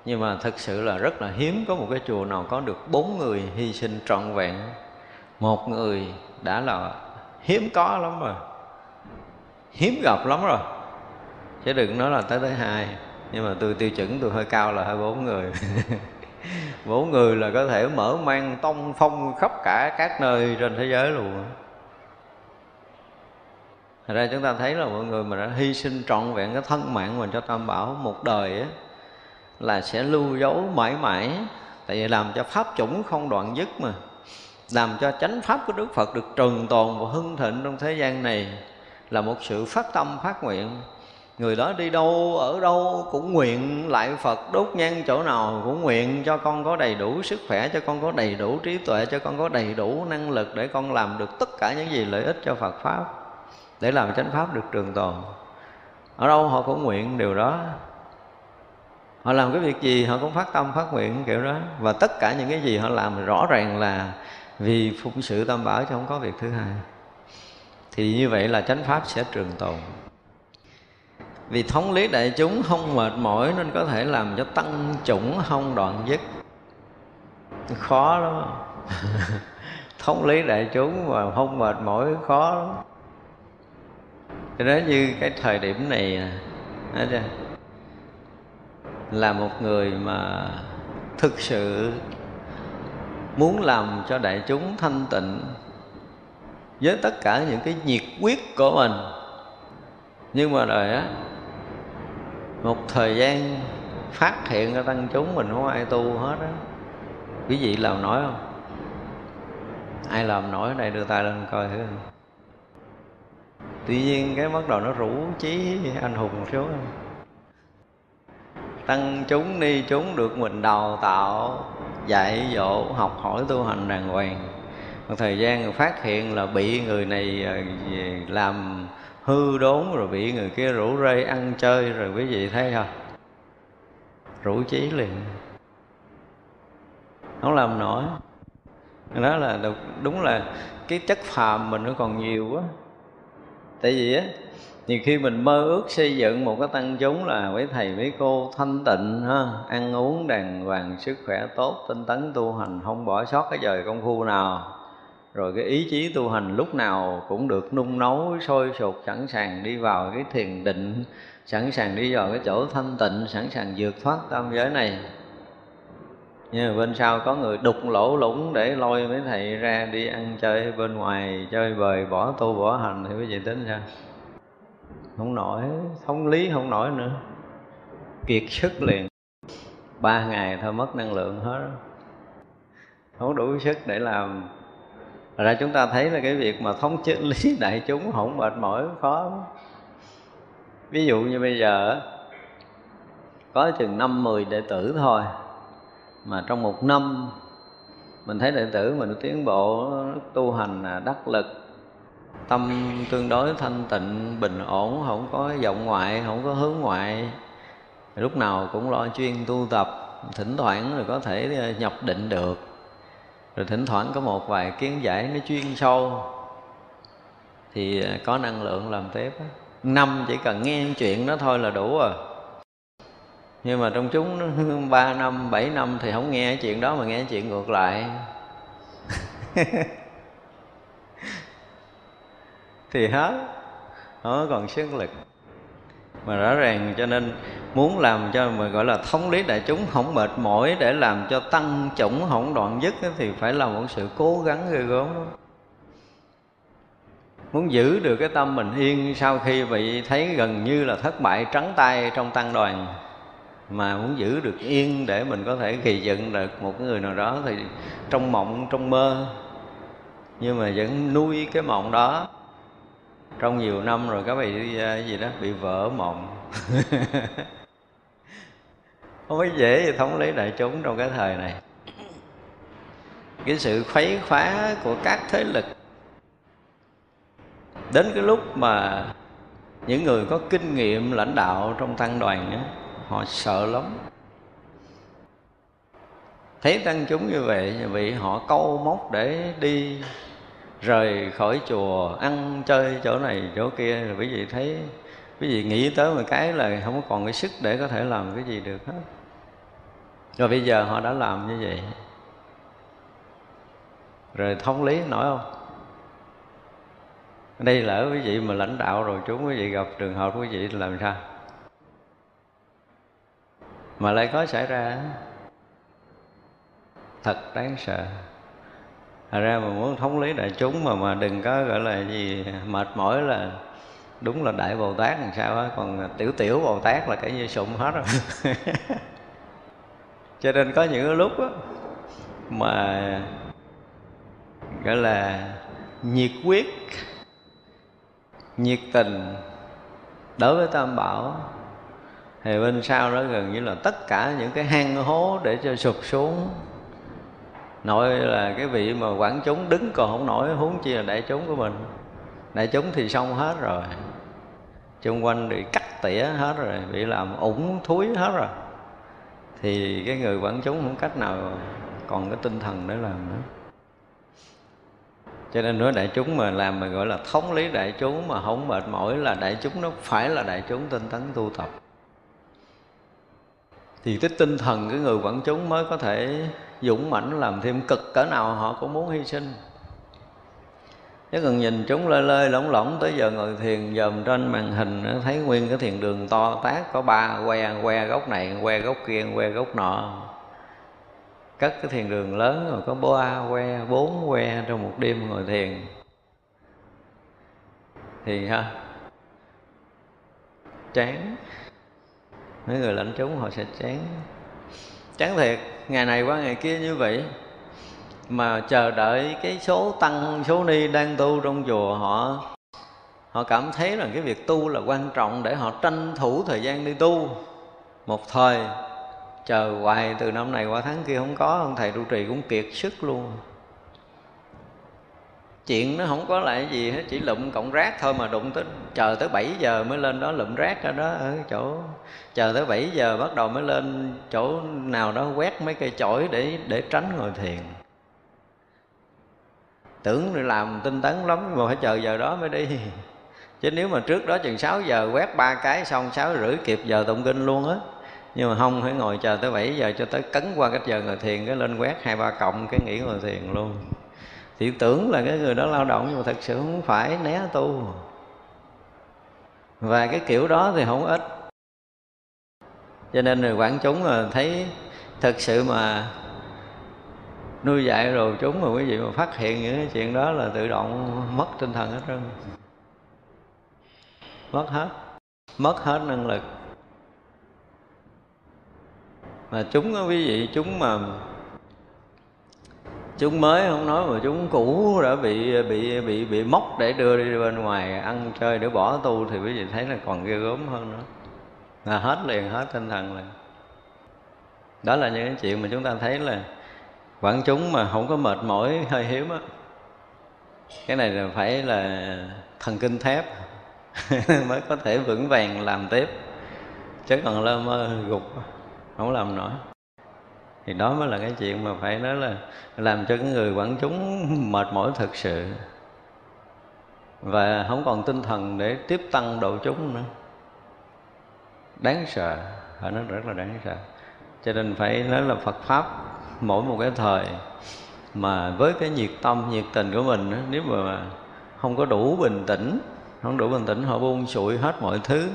Nhưng mà thực sự là rất là hiếm có một cái chùa nào có được bốn người hy sinh trọn vẹn. Một người đã là hiếm có lắm rồi. Hiếm gặp lắm rồi. Chứ đừng nói là tới tới hai. Nhưng mà tôi tiêu chuẩn tôi hơi cao là hai bốn người. Bốn người là có thể mở mang tông phong khắp cả các nơi trên thế giới luôn. Thật ra chúng ta thấy là mọi người mà đã hy sinh trọn vẹn cái thân mạng mình cho Tam Bảo một đời á, là sẽ lưu dấu mãi mãi. Tại vì làm cho pháp chủng không đoạn dứt mà. Làm cho chánh pháp của Đức Phật được trường tồn và hưng thịnh trong thế gian này là một sự phát tâm phát nguyện. Người đó đi đâu, ở đâu cũng nguyện lại Phật. Đốt nhang chỗ nào cũng nguyện cho con có đầy đủ sức khỏe, cho con có đầy đủ trí tuệ, cho con có đầy đủ năng lực để con làm được tất cả những gì lợi ích cho Phật pháp để làm chánh pháp được trường tồn. Ở đâu họ cũng nguyện điều đó. Họ làm cái việc gì họ cũng phát tâm, phát nguyện, kiểu đó. Và tất cả những cái gì họ làm rõ ràng là vì phụng sự tam bảo chứ không có việc thứ hai. Thì như vậy là chánh pháp sẽ trường tồn. Vì thống lý đại chúng không mệt mỏi nên có thể làm cho tăng chủng không đoạn dứt. Khó lắm. Thống lý đại chúng mà không mệt mỏi, khó lắm cho đó như cái thời điểm này chưa? là một người mà thực sự muốn làm cho đại chúng thanh tịnh với tất cả những cái nhiệt quyết của mình. Nhưng mà rồi á, một thời gian phát hiện ra tăng chúng mình không ai tu hết á. Quý vị làm nổi không? Ai làm nổi đây đưa tay lên coi thử tuy nhiên cái bắt đầu nó rủ chí anh hùng một số tăng chúng đi chúng được mình đào tạo, dạy dỗ, học hỏi tu hành đàng hoàng. Một thời gian phát hiện là bị người này à, làm hư đốn, rồi bị người kia rủ rê ăn chơi, rồi quý vị thấy không? Rủ chí liền. Không làm nổi. Đó là đúng là cái chất phàm mình nó còn nhiều quá tại vì á nhiều khi mình mơ ước xây dựng một cái tăng chúng là với thầy với cô thanh tịnh, ha, ăn uống đàng hoàng, sức khỏe tốt, tinh tấn tu hành, không bỏ sót cái giờ công phu nào. Rồi cái ý chí tu hành lúc nào cũng được nung nấu, sôi sục, sẵn sàng đi vào cái thiền định, sẵn sàng đi vào cái chỗ thanh tịnh, sẵn sàng vượt thoát tam giới này nhưng mà bên sau có người đục lỗ lũng để lôi mấy thầy ra đi ăn chơi bên ngoài, chơi bời, bỏ tu, bỏ hành thì quý vị tính sao? Không nổi thống lý, không nổi nữa. Kiệt sức liền. Ba ngày thôi mất năng lượng hết. Không đủ sức để làm. Ra chúng ta thấy là cái việc mà thống chức lý đại chúng không mệt mỏi, khó ví dụ như bây giờ có chừng năm mười đệ tử thôi mà trong một năm, mình thấy đệ tử mình tiến bộ, tu hành à, đắc lực. Tâm tương đối thanh tịnh, bình ổn, không có vọng ngoại, không có hướng ngoại. Lúc nào cũng lo chuyên tu tập, thỉnh thoảng rồi có thể à, nhập định được. Rồi thỉnh thoảng có một vài kiến giải nó chuyên sâu. Thì à, có năng lượng làm tiếp năm chỉ cần nghe chuyện đó thôi là đủ rồi nhưng mà trong chúng ba năm, bảy năm thì không nghe chuyện đó mà nghe chuyện ngược lại. Thì hết, nó còn sức lực. Mà rõ ràng cho nên muốn làm cho mà gọi là thống lý đại chúng không mệt mỏi để làm cho tăng chủng không đoạn dứt thì phải là một sự cố gắng ghê gớm muốn giữ được cái tâm mình yên sau khi bị thấy gần như là thất bại trắng tay trong tăng đoàn mà muốn giữ được yên để mình có thể kỳ dựng được một người nào đó thì trong mộng, trong mơ. Nhưng mà vẫn nuôi cái mộng đó. Trong nhiều năm rồi các vị à, gì đó, bị vỡ mộng. Không phải dễ gì thống lý đại chúng trong cái thời này. Cái sự khuấy khóa của các thế lực. Đến cái lúc mà những người có kinh nghiệm lãnh đạo trong tăng đoàn á họ sợ lắm. Thấy tăng chúng như vậy vì họ câu móc để đi rời khỏi chùa, ăn chơi chỗ này chỗ kia. Rồi quý vị thấy quý vị nghĩ tới một cái là không còn cái sức để có thể làm cái gì được hết. Rồi bây giờ họ đã làm như vậy. Rồi thông lý nổi không? Đây lỡ quý vị mà lãnh đạo rồi, chúng quý vị gặp trường hợp quý vị làm sao? Mà lại có xảy ra, thật đáng sợ. Thật ra mà muốn thống lý đại chúng mà mà đừng có gọi là gì, mệt mỏi là đúng là đại bồ tát làm sao á, còn tiểu tiểu bồ tát là cái như sụng hết rồi. Cho nên có những lúc á, mà gọi là nhiệt quyết nhiệt tình đối với tam bảo thì bên sau đó gần như là tất cả những cái hang hố để cho sụp xuống. Nội là cái vị mà quản chúng đứng còn không nổi, huống chi là đại chúng của mình. Đại chúng thì xong hết rồi. Xung quanh bị cắt tỉa hết rồi, bị làm ủng thúi hết rồi. Thì cái người quản chúng không cách nào còn cái tinh thần để làm nữa. Cho nên nói đại chúng mà làm mà gọi là thống lý đại chúng mà không mệt mỏi là đại chúng nó phải là đại chúng tinh tấn tu tập thì cái tinh thần cái người quản chúng mới có thể dũng mãnh làm thêm cực cỡ nào họ cũng muốn hy sinh. Chứ còn nhìn chúng lơi lơi, lỏng lỏng tới giờ ngồi thiền, dòm trên màn hình, thấy nguyên cái thiền đường to tát, có ba que que góc này, que góc kia, que góc nọ. Cất cái thiền đường lớn rồi có ba que, bốn que trong một đêm ngồi thiền. Thì ha, chán mấy người lãnh chúng họ sẽ chán. Chán thiệt, ngày này qua ngày kia như vậy. Mà chờ đợi cái số tăng, số ni đang tu trong chùa họ họ cảm thấy là cái việc tu là quan trọng để họ tranh thủ thời gian đi tu. Một thời, chờ hoài từ năm này qua tháng kia không có, ông thầy trụ trì cũng kiệt sức luôn chuyện nó không có lại gì hết, chỉ lụm cộng rác thôi mà đụng tới, chờ tới 7 giờ mới lên đó lụm rác ở đó, ở chỗ, chờ tới 7 giờ bắt đầu mới lên chỗ nào đó quét mấy cây chổi để để tránh ngồi thiền. Tưởng làm tinh tấn lắm, mà phải chờ giờ đó mới đi. Chứ nếu mà trước đó chừng 6 giờ quét ba cái xong sáu rưỡi kịp giờ tụng kinh luôn á. Nhưng mà không, phải ngồi chờ tới 7 giờ cho tới cấn qua cái giờ ngồi thiền, cái lên quét hai ba cộng cái nghỉ ngồi thiền luôn thì tưởng là cái người đó lao động nhưng mà thật sự không phải, né tu. Và cái kiểu đó thì không ít. Cho nên người quản chúng là thấy thật sự mà nuôi dạy rồi chúng mà quý vị mà phát hiện những cái chuyện đó là tự động mất tinh thần hết trơn. Mất hết. Mất hết năng lực. Mà chúng quý vị, chúng mà chúng mới không nói mà chúng cũ đã bị bị bị bị móc để đưa đi bên ngoài ăn chơi để bỏ tu thì quý vị thấy là còn ghê gớm hơn nữa. Là hết liền, hết tinh thần liền. Đó là những cái chuyện mà chúng ta thấy là quảng chúng mà không có mệt mỏi, hơi hiếm á. Cái này là phải là thần kinh thép mới có thể vững vàng làm tiếp. Chứ còn lơ mơ gục không làm nổi thì đó mới là cái chuyện mà phải nói là làm cho cái người quản chúng mệt mỏi thực sự. Và không còn tinh thần để tiếp tăng độ chúng nữa. Đáng sợ. Phải nói rất là đáng sợ. Cho nên phải nói là Phật pháp, mỗi một cái thời mà với cái nhiệt tâm, nhiệt tình của mình nếu mà không có đủ bình tĩnh, không đủ bình tĩnh họ buông sụi hết mọi thứ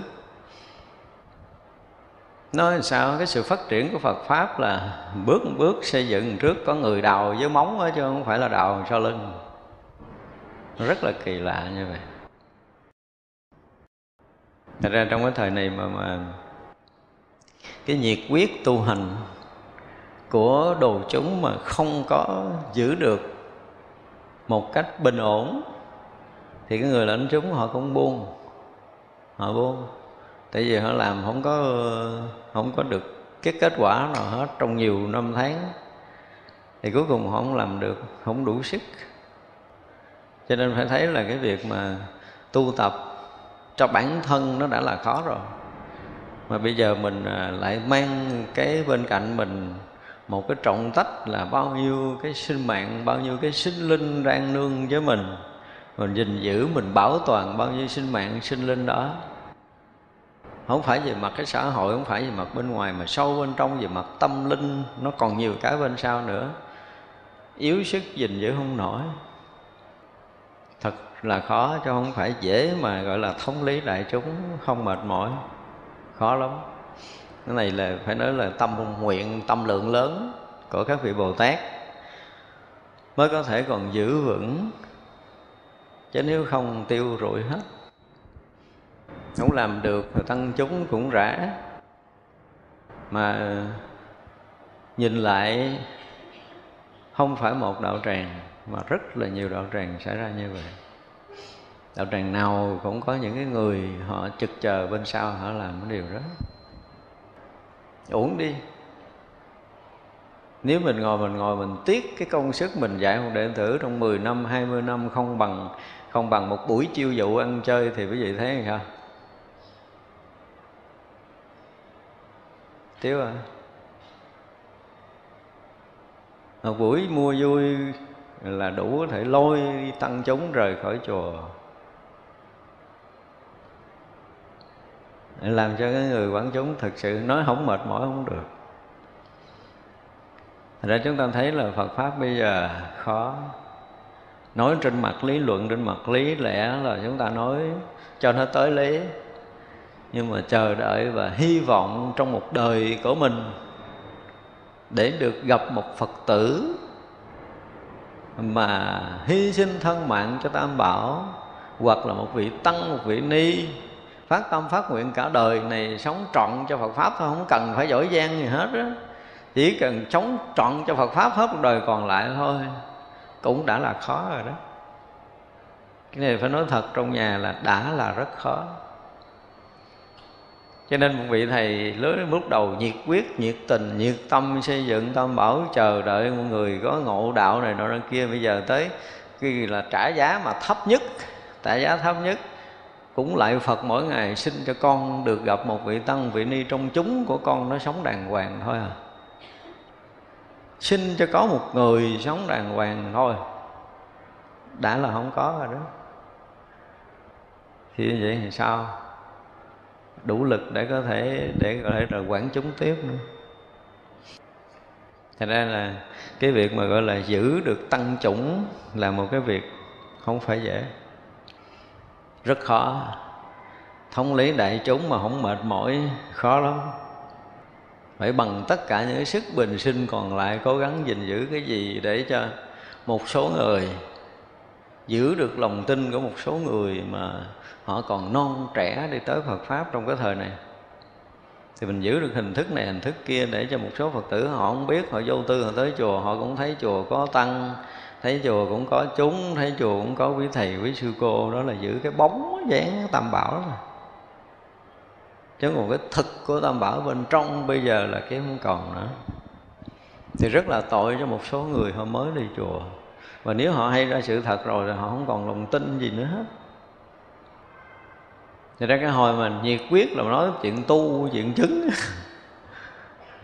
nói sao cái sự phát triển của Phật pháp là bước một bước xây dựng trước có người đầu với móng đó, chứ không phải là đầu sau lưng. Rất là kỳ lạ như vậy. Thật ra trong cái thời này mà mà cái nhiệt quyết tu hành của đồ chúng mà không có giữ được một cách bình ổn thì cái người lãnh chúng họ cũng buông họ buông tại vì họ làm không có không có được cái kết quả nào hết trong nhiều năm tháng. Thì cuối cùng họ không làm được, không đủ sức. Cho nên phải thấy là cái việc mà tu tập cho bản thân nó đã là khó rồi. Mà bây giờ mình à, lại mang cái bên cạnh mình một cái trọng trách là bao nhiêu cái sinh mạng, bao nhiêu cái sinh linh đang nương với mình. Mình gìn giữ, mình bảo toàn bao nhiêu sinh mạng, sinh linh đó không phải về mặt cái xã hội, không phải về mặt bên ngoài, mà sâu bên trong về mặt tâm linh, nó còn nhiều cái bên sau nữa. Yếu sức gìn giữ không nổi. Thật là khó, chứ không phải dễ mà gọi là thống lý đại chúng không mệt mỏi. Khó lắm. Cái này là phải nói là tâm nguyện, tâm lượng lớn của các vị bồ tát mới có thể còn giữ vững. Chứ nếu không tiêu rụi hết không làm được thì tăng chúng cũng rã. Mà nhìn lại không phải một đạo tràng mà rất là nhiều đạo tràng xảy ra như vậy. Đạo tràng nào cũng có những cái người họ trực chờ bên sau họ làm cái điều đó. Uổng đi. Nếu mình ngồi mình ngồi mình tiếc cái công sức mình dạy một đệ tử trong 10 năm, 20 năm không bằng không bằng một buổi chiêu dụ ăn chơi thì quý vị thấy không Tiếu à? Một buổi mua vui là đủ có thể lôi tăng chúng rời khỏi chùa. Để làm cho cái người quảng chúng thực sự nói không mệt mỏi không được. Thật ra chúng ta thấy là Phật Pháp bây giờ khó. Nói trên mặt lý luận, trên mặt lý lẽ là chúng ta nói cho nó tới lý. Nhưng mà chờ đợi và hy vọng trong một đời của mình Để được gặp một Phật tử Mà hy sinh thân mạng cho Tam Bảo Hoặc là một vị Tăng, một vị Ni phát tâm phát nguyện cả đời này sống trọn cho Phật pháp thôi không cần phải giỏi giang gì hết á. Chỉ cần sống trọn cho Phật pháp hết một đời còn lại thôi cũng đã là khó rồi đó. Cái này phải nói thật trong nhà là đã là rất khó cho nên một vị thầy lứa lúc đầu nhiệt quyết, nhiệt tình, nhiệt tâm xây dựng, tâm bảo chờ đợi một người có ngộ đạo này nọ kia. Bây giờ tới khi là trả giá mà thấp nhất, trả giá thấp nhất cũng lại Phật mỗi ngày xin cho con được gặp một vị tăng vị ni trong chúng của con nó sống đàng hoàng thôi à. Xin cho có một người sống đàng hoàng thôi. Đã là không có rồi đó. Thì vậy thì sao? Đủ lực để có thể, để có thể là quản chúng tiếp nữa. Thành ra là cái việc mà gọi là giữ được tăng chủng là một cái việc không phải dễ. Rất khó. Thống lý đại chúng mà không mệt mỏi, khó lắm. Phải bằng tất cả những sức bình sinh còn lại, cố gắng gìn giữ cái gì để cho một số người giữ được lòng tin của một số người mà họ còn non trẻ đi tới Phật pháp trong cái thời này. Thì mình giữ được hình thức này, hình thức kia để cho một số Phật tử họ không biết, họ vô tư họ tới chùa, họ cũng thấy chùa có tăng, thấy chùa cũng có chúng, thấy chùa cũng có quý thầy, quý sư cô. Đó là giữ cái bóng dáng tam bảo đó mà chứ còn cái thực của tam bảo bên trong bây giờ là cái không còn nữa. Thì rất là tội cho một số người họ mới đi chùa. Và nếu họ hay ra sự thật rồi thì họ không còn lòng tin gì nữa hết thì ra cái hồi mình nhiệt quyết là nói chuyện tu, chuyện chứng.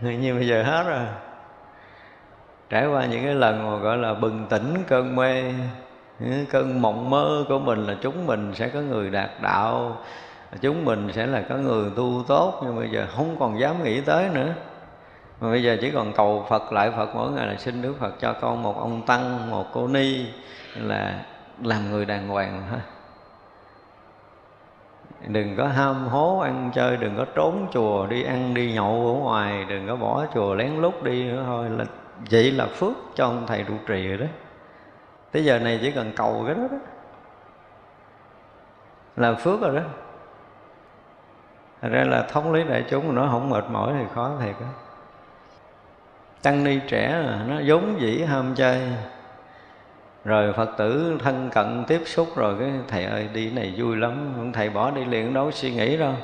Như bây giờ hết rồi. Trải qua những cái lần mà gọi là bừng tỉnh cơn mê ừ, cơn mộng mơ của mình là chúng mình sẽ có người đạt đạo, chúng mình sẽ là có người tu tốt. Nhưng bây giờ không còn dám nghĩ tới nữa. Mà bây giờ chỉ còn cầu Phật lại Phật, mỗi ngày là xin Đức Phật cho con một ông tăng, một cô ni, là làm người đàng hoàng thôi đừng có ham hố ăn chơi, đừng có trốn chùa đi ăn, đi nhậu ở ngoài, đừng có bỏ chùa lén lút đi nữa thôi. Là, vậy là phước cho ông thầy trụ trì rồi đó. Tới giờ này chỉ cần cầu cái đó đó. Là phước rồi đó. Thật ra là thống lý đại chúng nó không mệt mỏi thì khó thiệt đó. Tăng ni trẻ là nó vốn dĩ ham chơi. Rồi Phật tử thân cận tiếp xúc rồi, cái Thầy ơi, đi này vui lắm. Thầy bỏ đi liền, đâu suy nghĩ đâu.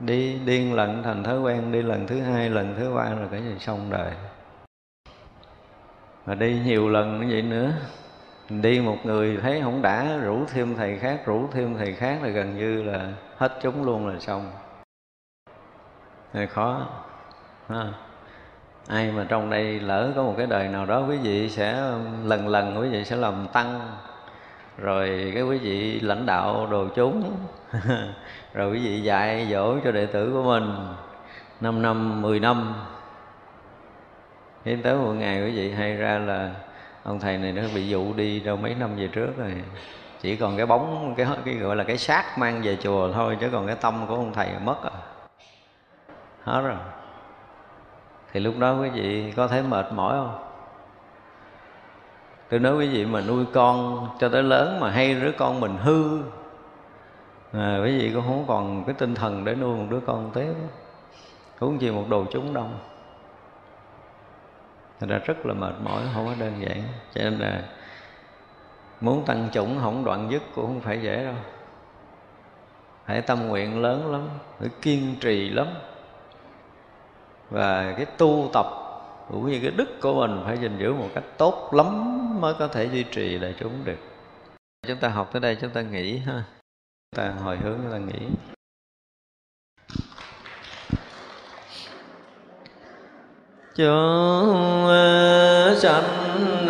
Đi điên lần thành thói quen, Đi lần thứ hai, lần thứ ba rồi cái gì xong đời. Mà đi nhiều lần như vậy nữa. Đi một người thấy không đã, rủ thêm thầy khác, rủ thêm thầy khác là gần như là hết chúng luôn là xong. Này khó, ha ai mà trong đây lỡ có một cái đời nào đó quý vị sẽ, lần lần quý vị sẽ làm tăng. Rồi cái quý vị lãnh đạo đồ chúng. Rồi quý vị dạy dỗ cho đệ tử của mình. 5 năm 10 năm. Đến tới một ngày quý vị, hay ra là ông thầy này nó bị dụ đi đâu mấy năm về trước rồi. Chỉ còn cái bóng, cái cái gọi là cái xác mang về chùa thôi, chứ còn cái tâm của ông thầy mất rồi. Hết rồi thì lúc đó quý vị có thấy mệt mỏi không? Tôi nói quý vị mà nuôi con cho tới lớn mà hay đứa con mình hư. À, quý vị cũng không còn cái tinh thần để nuôi một đứa con tiếp cũng chỉ một đồ chúng đông. Thật ra rất là mệt mỏi không có đơn giản. Cho nên là muốn tăng chủng không đoạn dứt cũng không phải dễ đâu. Phải tâm nguyện lớn lắm phải kiên trì lắm và cái tu tập cũng như cái đức của mình phải gìn giữ một cách tốt lắm mới có thể duy trì đại chúng được. Chúng ta học tới đây, chúng ta nghỉ ha. Chúng ta hồi hướng chúng ta nghỉ. Chúng ờ, sanh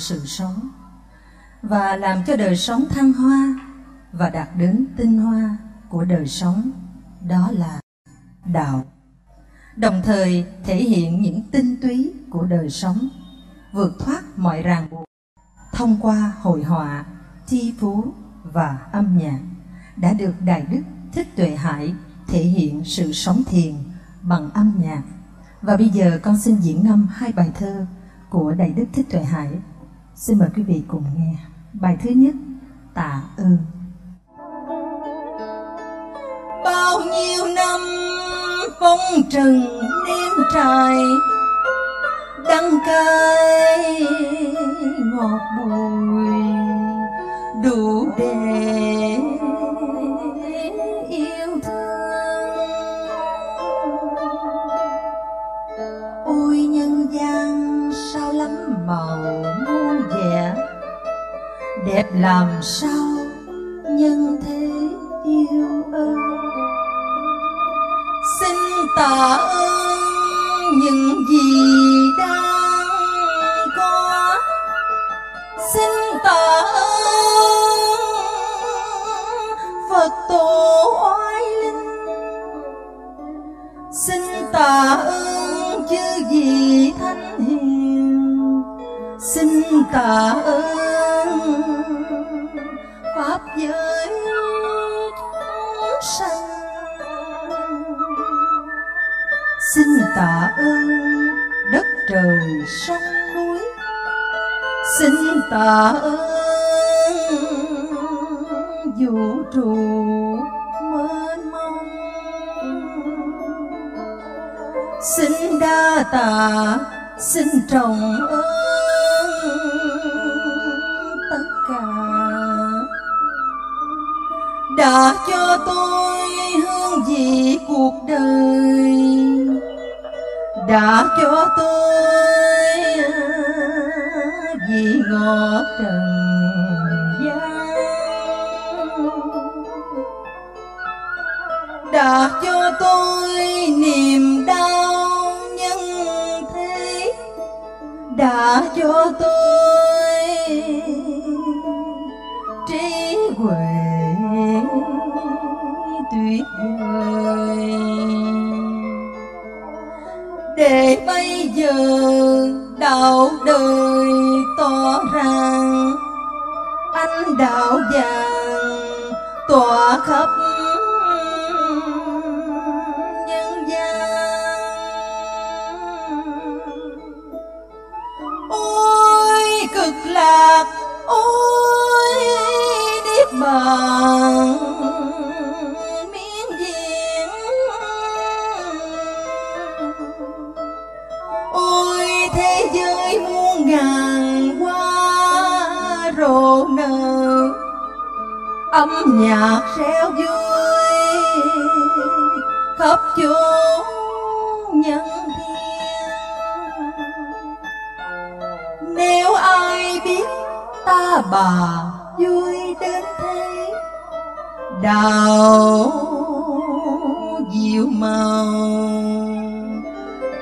sự sống, và làm cho đời sống thăng hoa và đạt đến tinh hoa của đời sống, đó là đạo. Đồng thời thể hiện những tinh túy của đời sống, vượt thoát mọi ràng buộc thông qua hội họa thi phú và âm nhạc đã được đại đức thích tuệ hải thể hiện sự sống thiền bằng âm nhạc. Và bây giờ con xin diễn ngâm hai bài thơ của đại đức thích tuệ hải. Xin mời quý vị cùng nghe bài thứ nhất, Tạ ơn Bao nhiêu năm phong trần đêm trải Đắng cay ngọt bùi, đủ đẹp đẹp làm sao nhân thế yêu ơi? Xin tạ ơn những gì đang có. Xin tạ ơn phật tổ oai linh. Xin tạ ơn chư vị thánh hiền. Xin tạ ơn tạ ơn đất trời sông núi. Xin tạ ơn vũ trụ mênh mông. Xin đa tạ, xin trọng ơn tất cả. Đã cho tôi hương vị cuộc đời đã cho tôi à, vì ngọt trần gian. Đã cho tôi niềm đau nhân thế. Đã cho tôi trí huệ tuyệt vời để bây giờ đạo đời tỏ ràng anh đạo vàng tỏa khắp nhân gian. Ôi cực lạc, ôi niết bàn. Ngàn hoa rộ nở. Âm nhạc reo vui khắp chốn nhân thiên. Nếu ai biết ta bà vui đến thế, đào diệu màu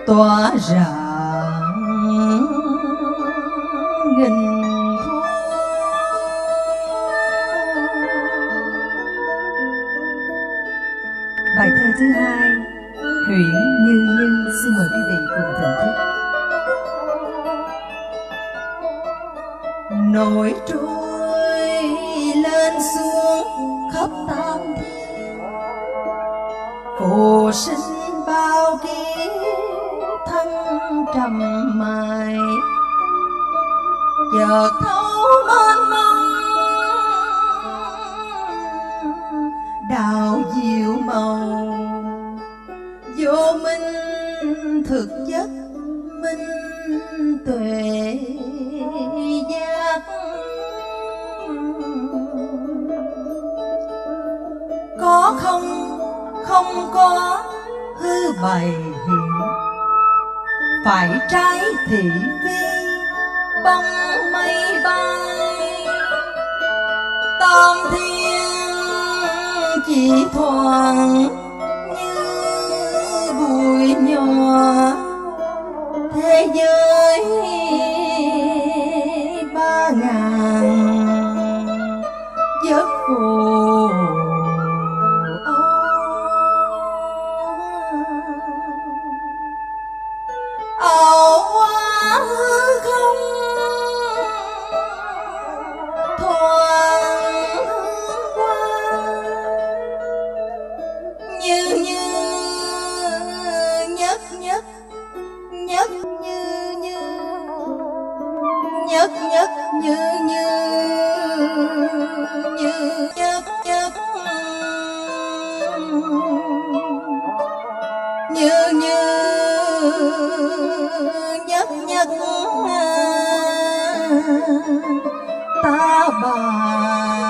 tỏa rạng nổi trôi lên xuống khắp tam thiên. Phù sinh bao kiếp thân trầm mài chợt thấu không có hư bày hiện. Phải trái thị phi bông mây bay. Tam thiên chỉ thoảng như bụi nhỏ. Thế giới ตาบา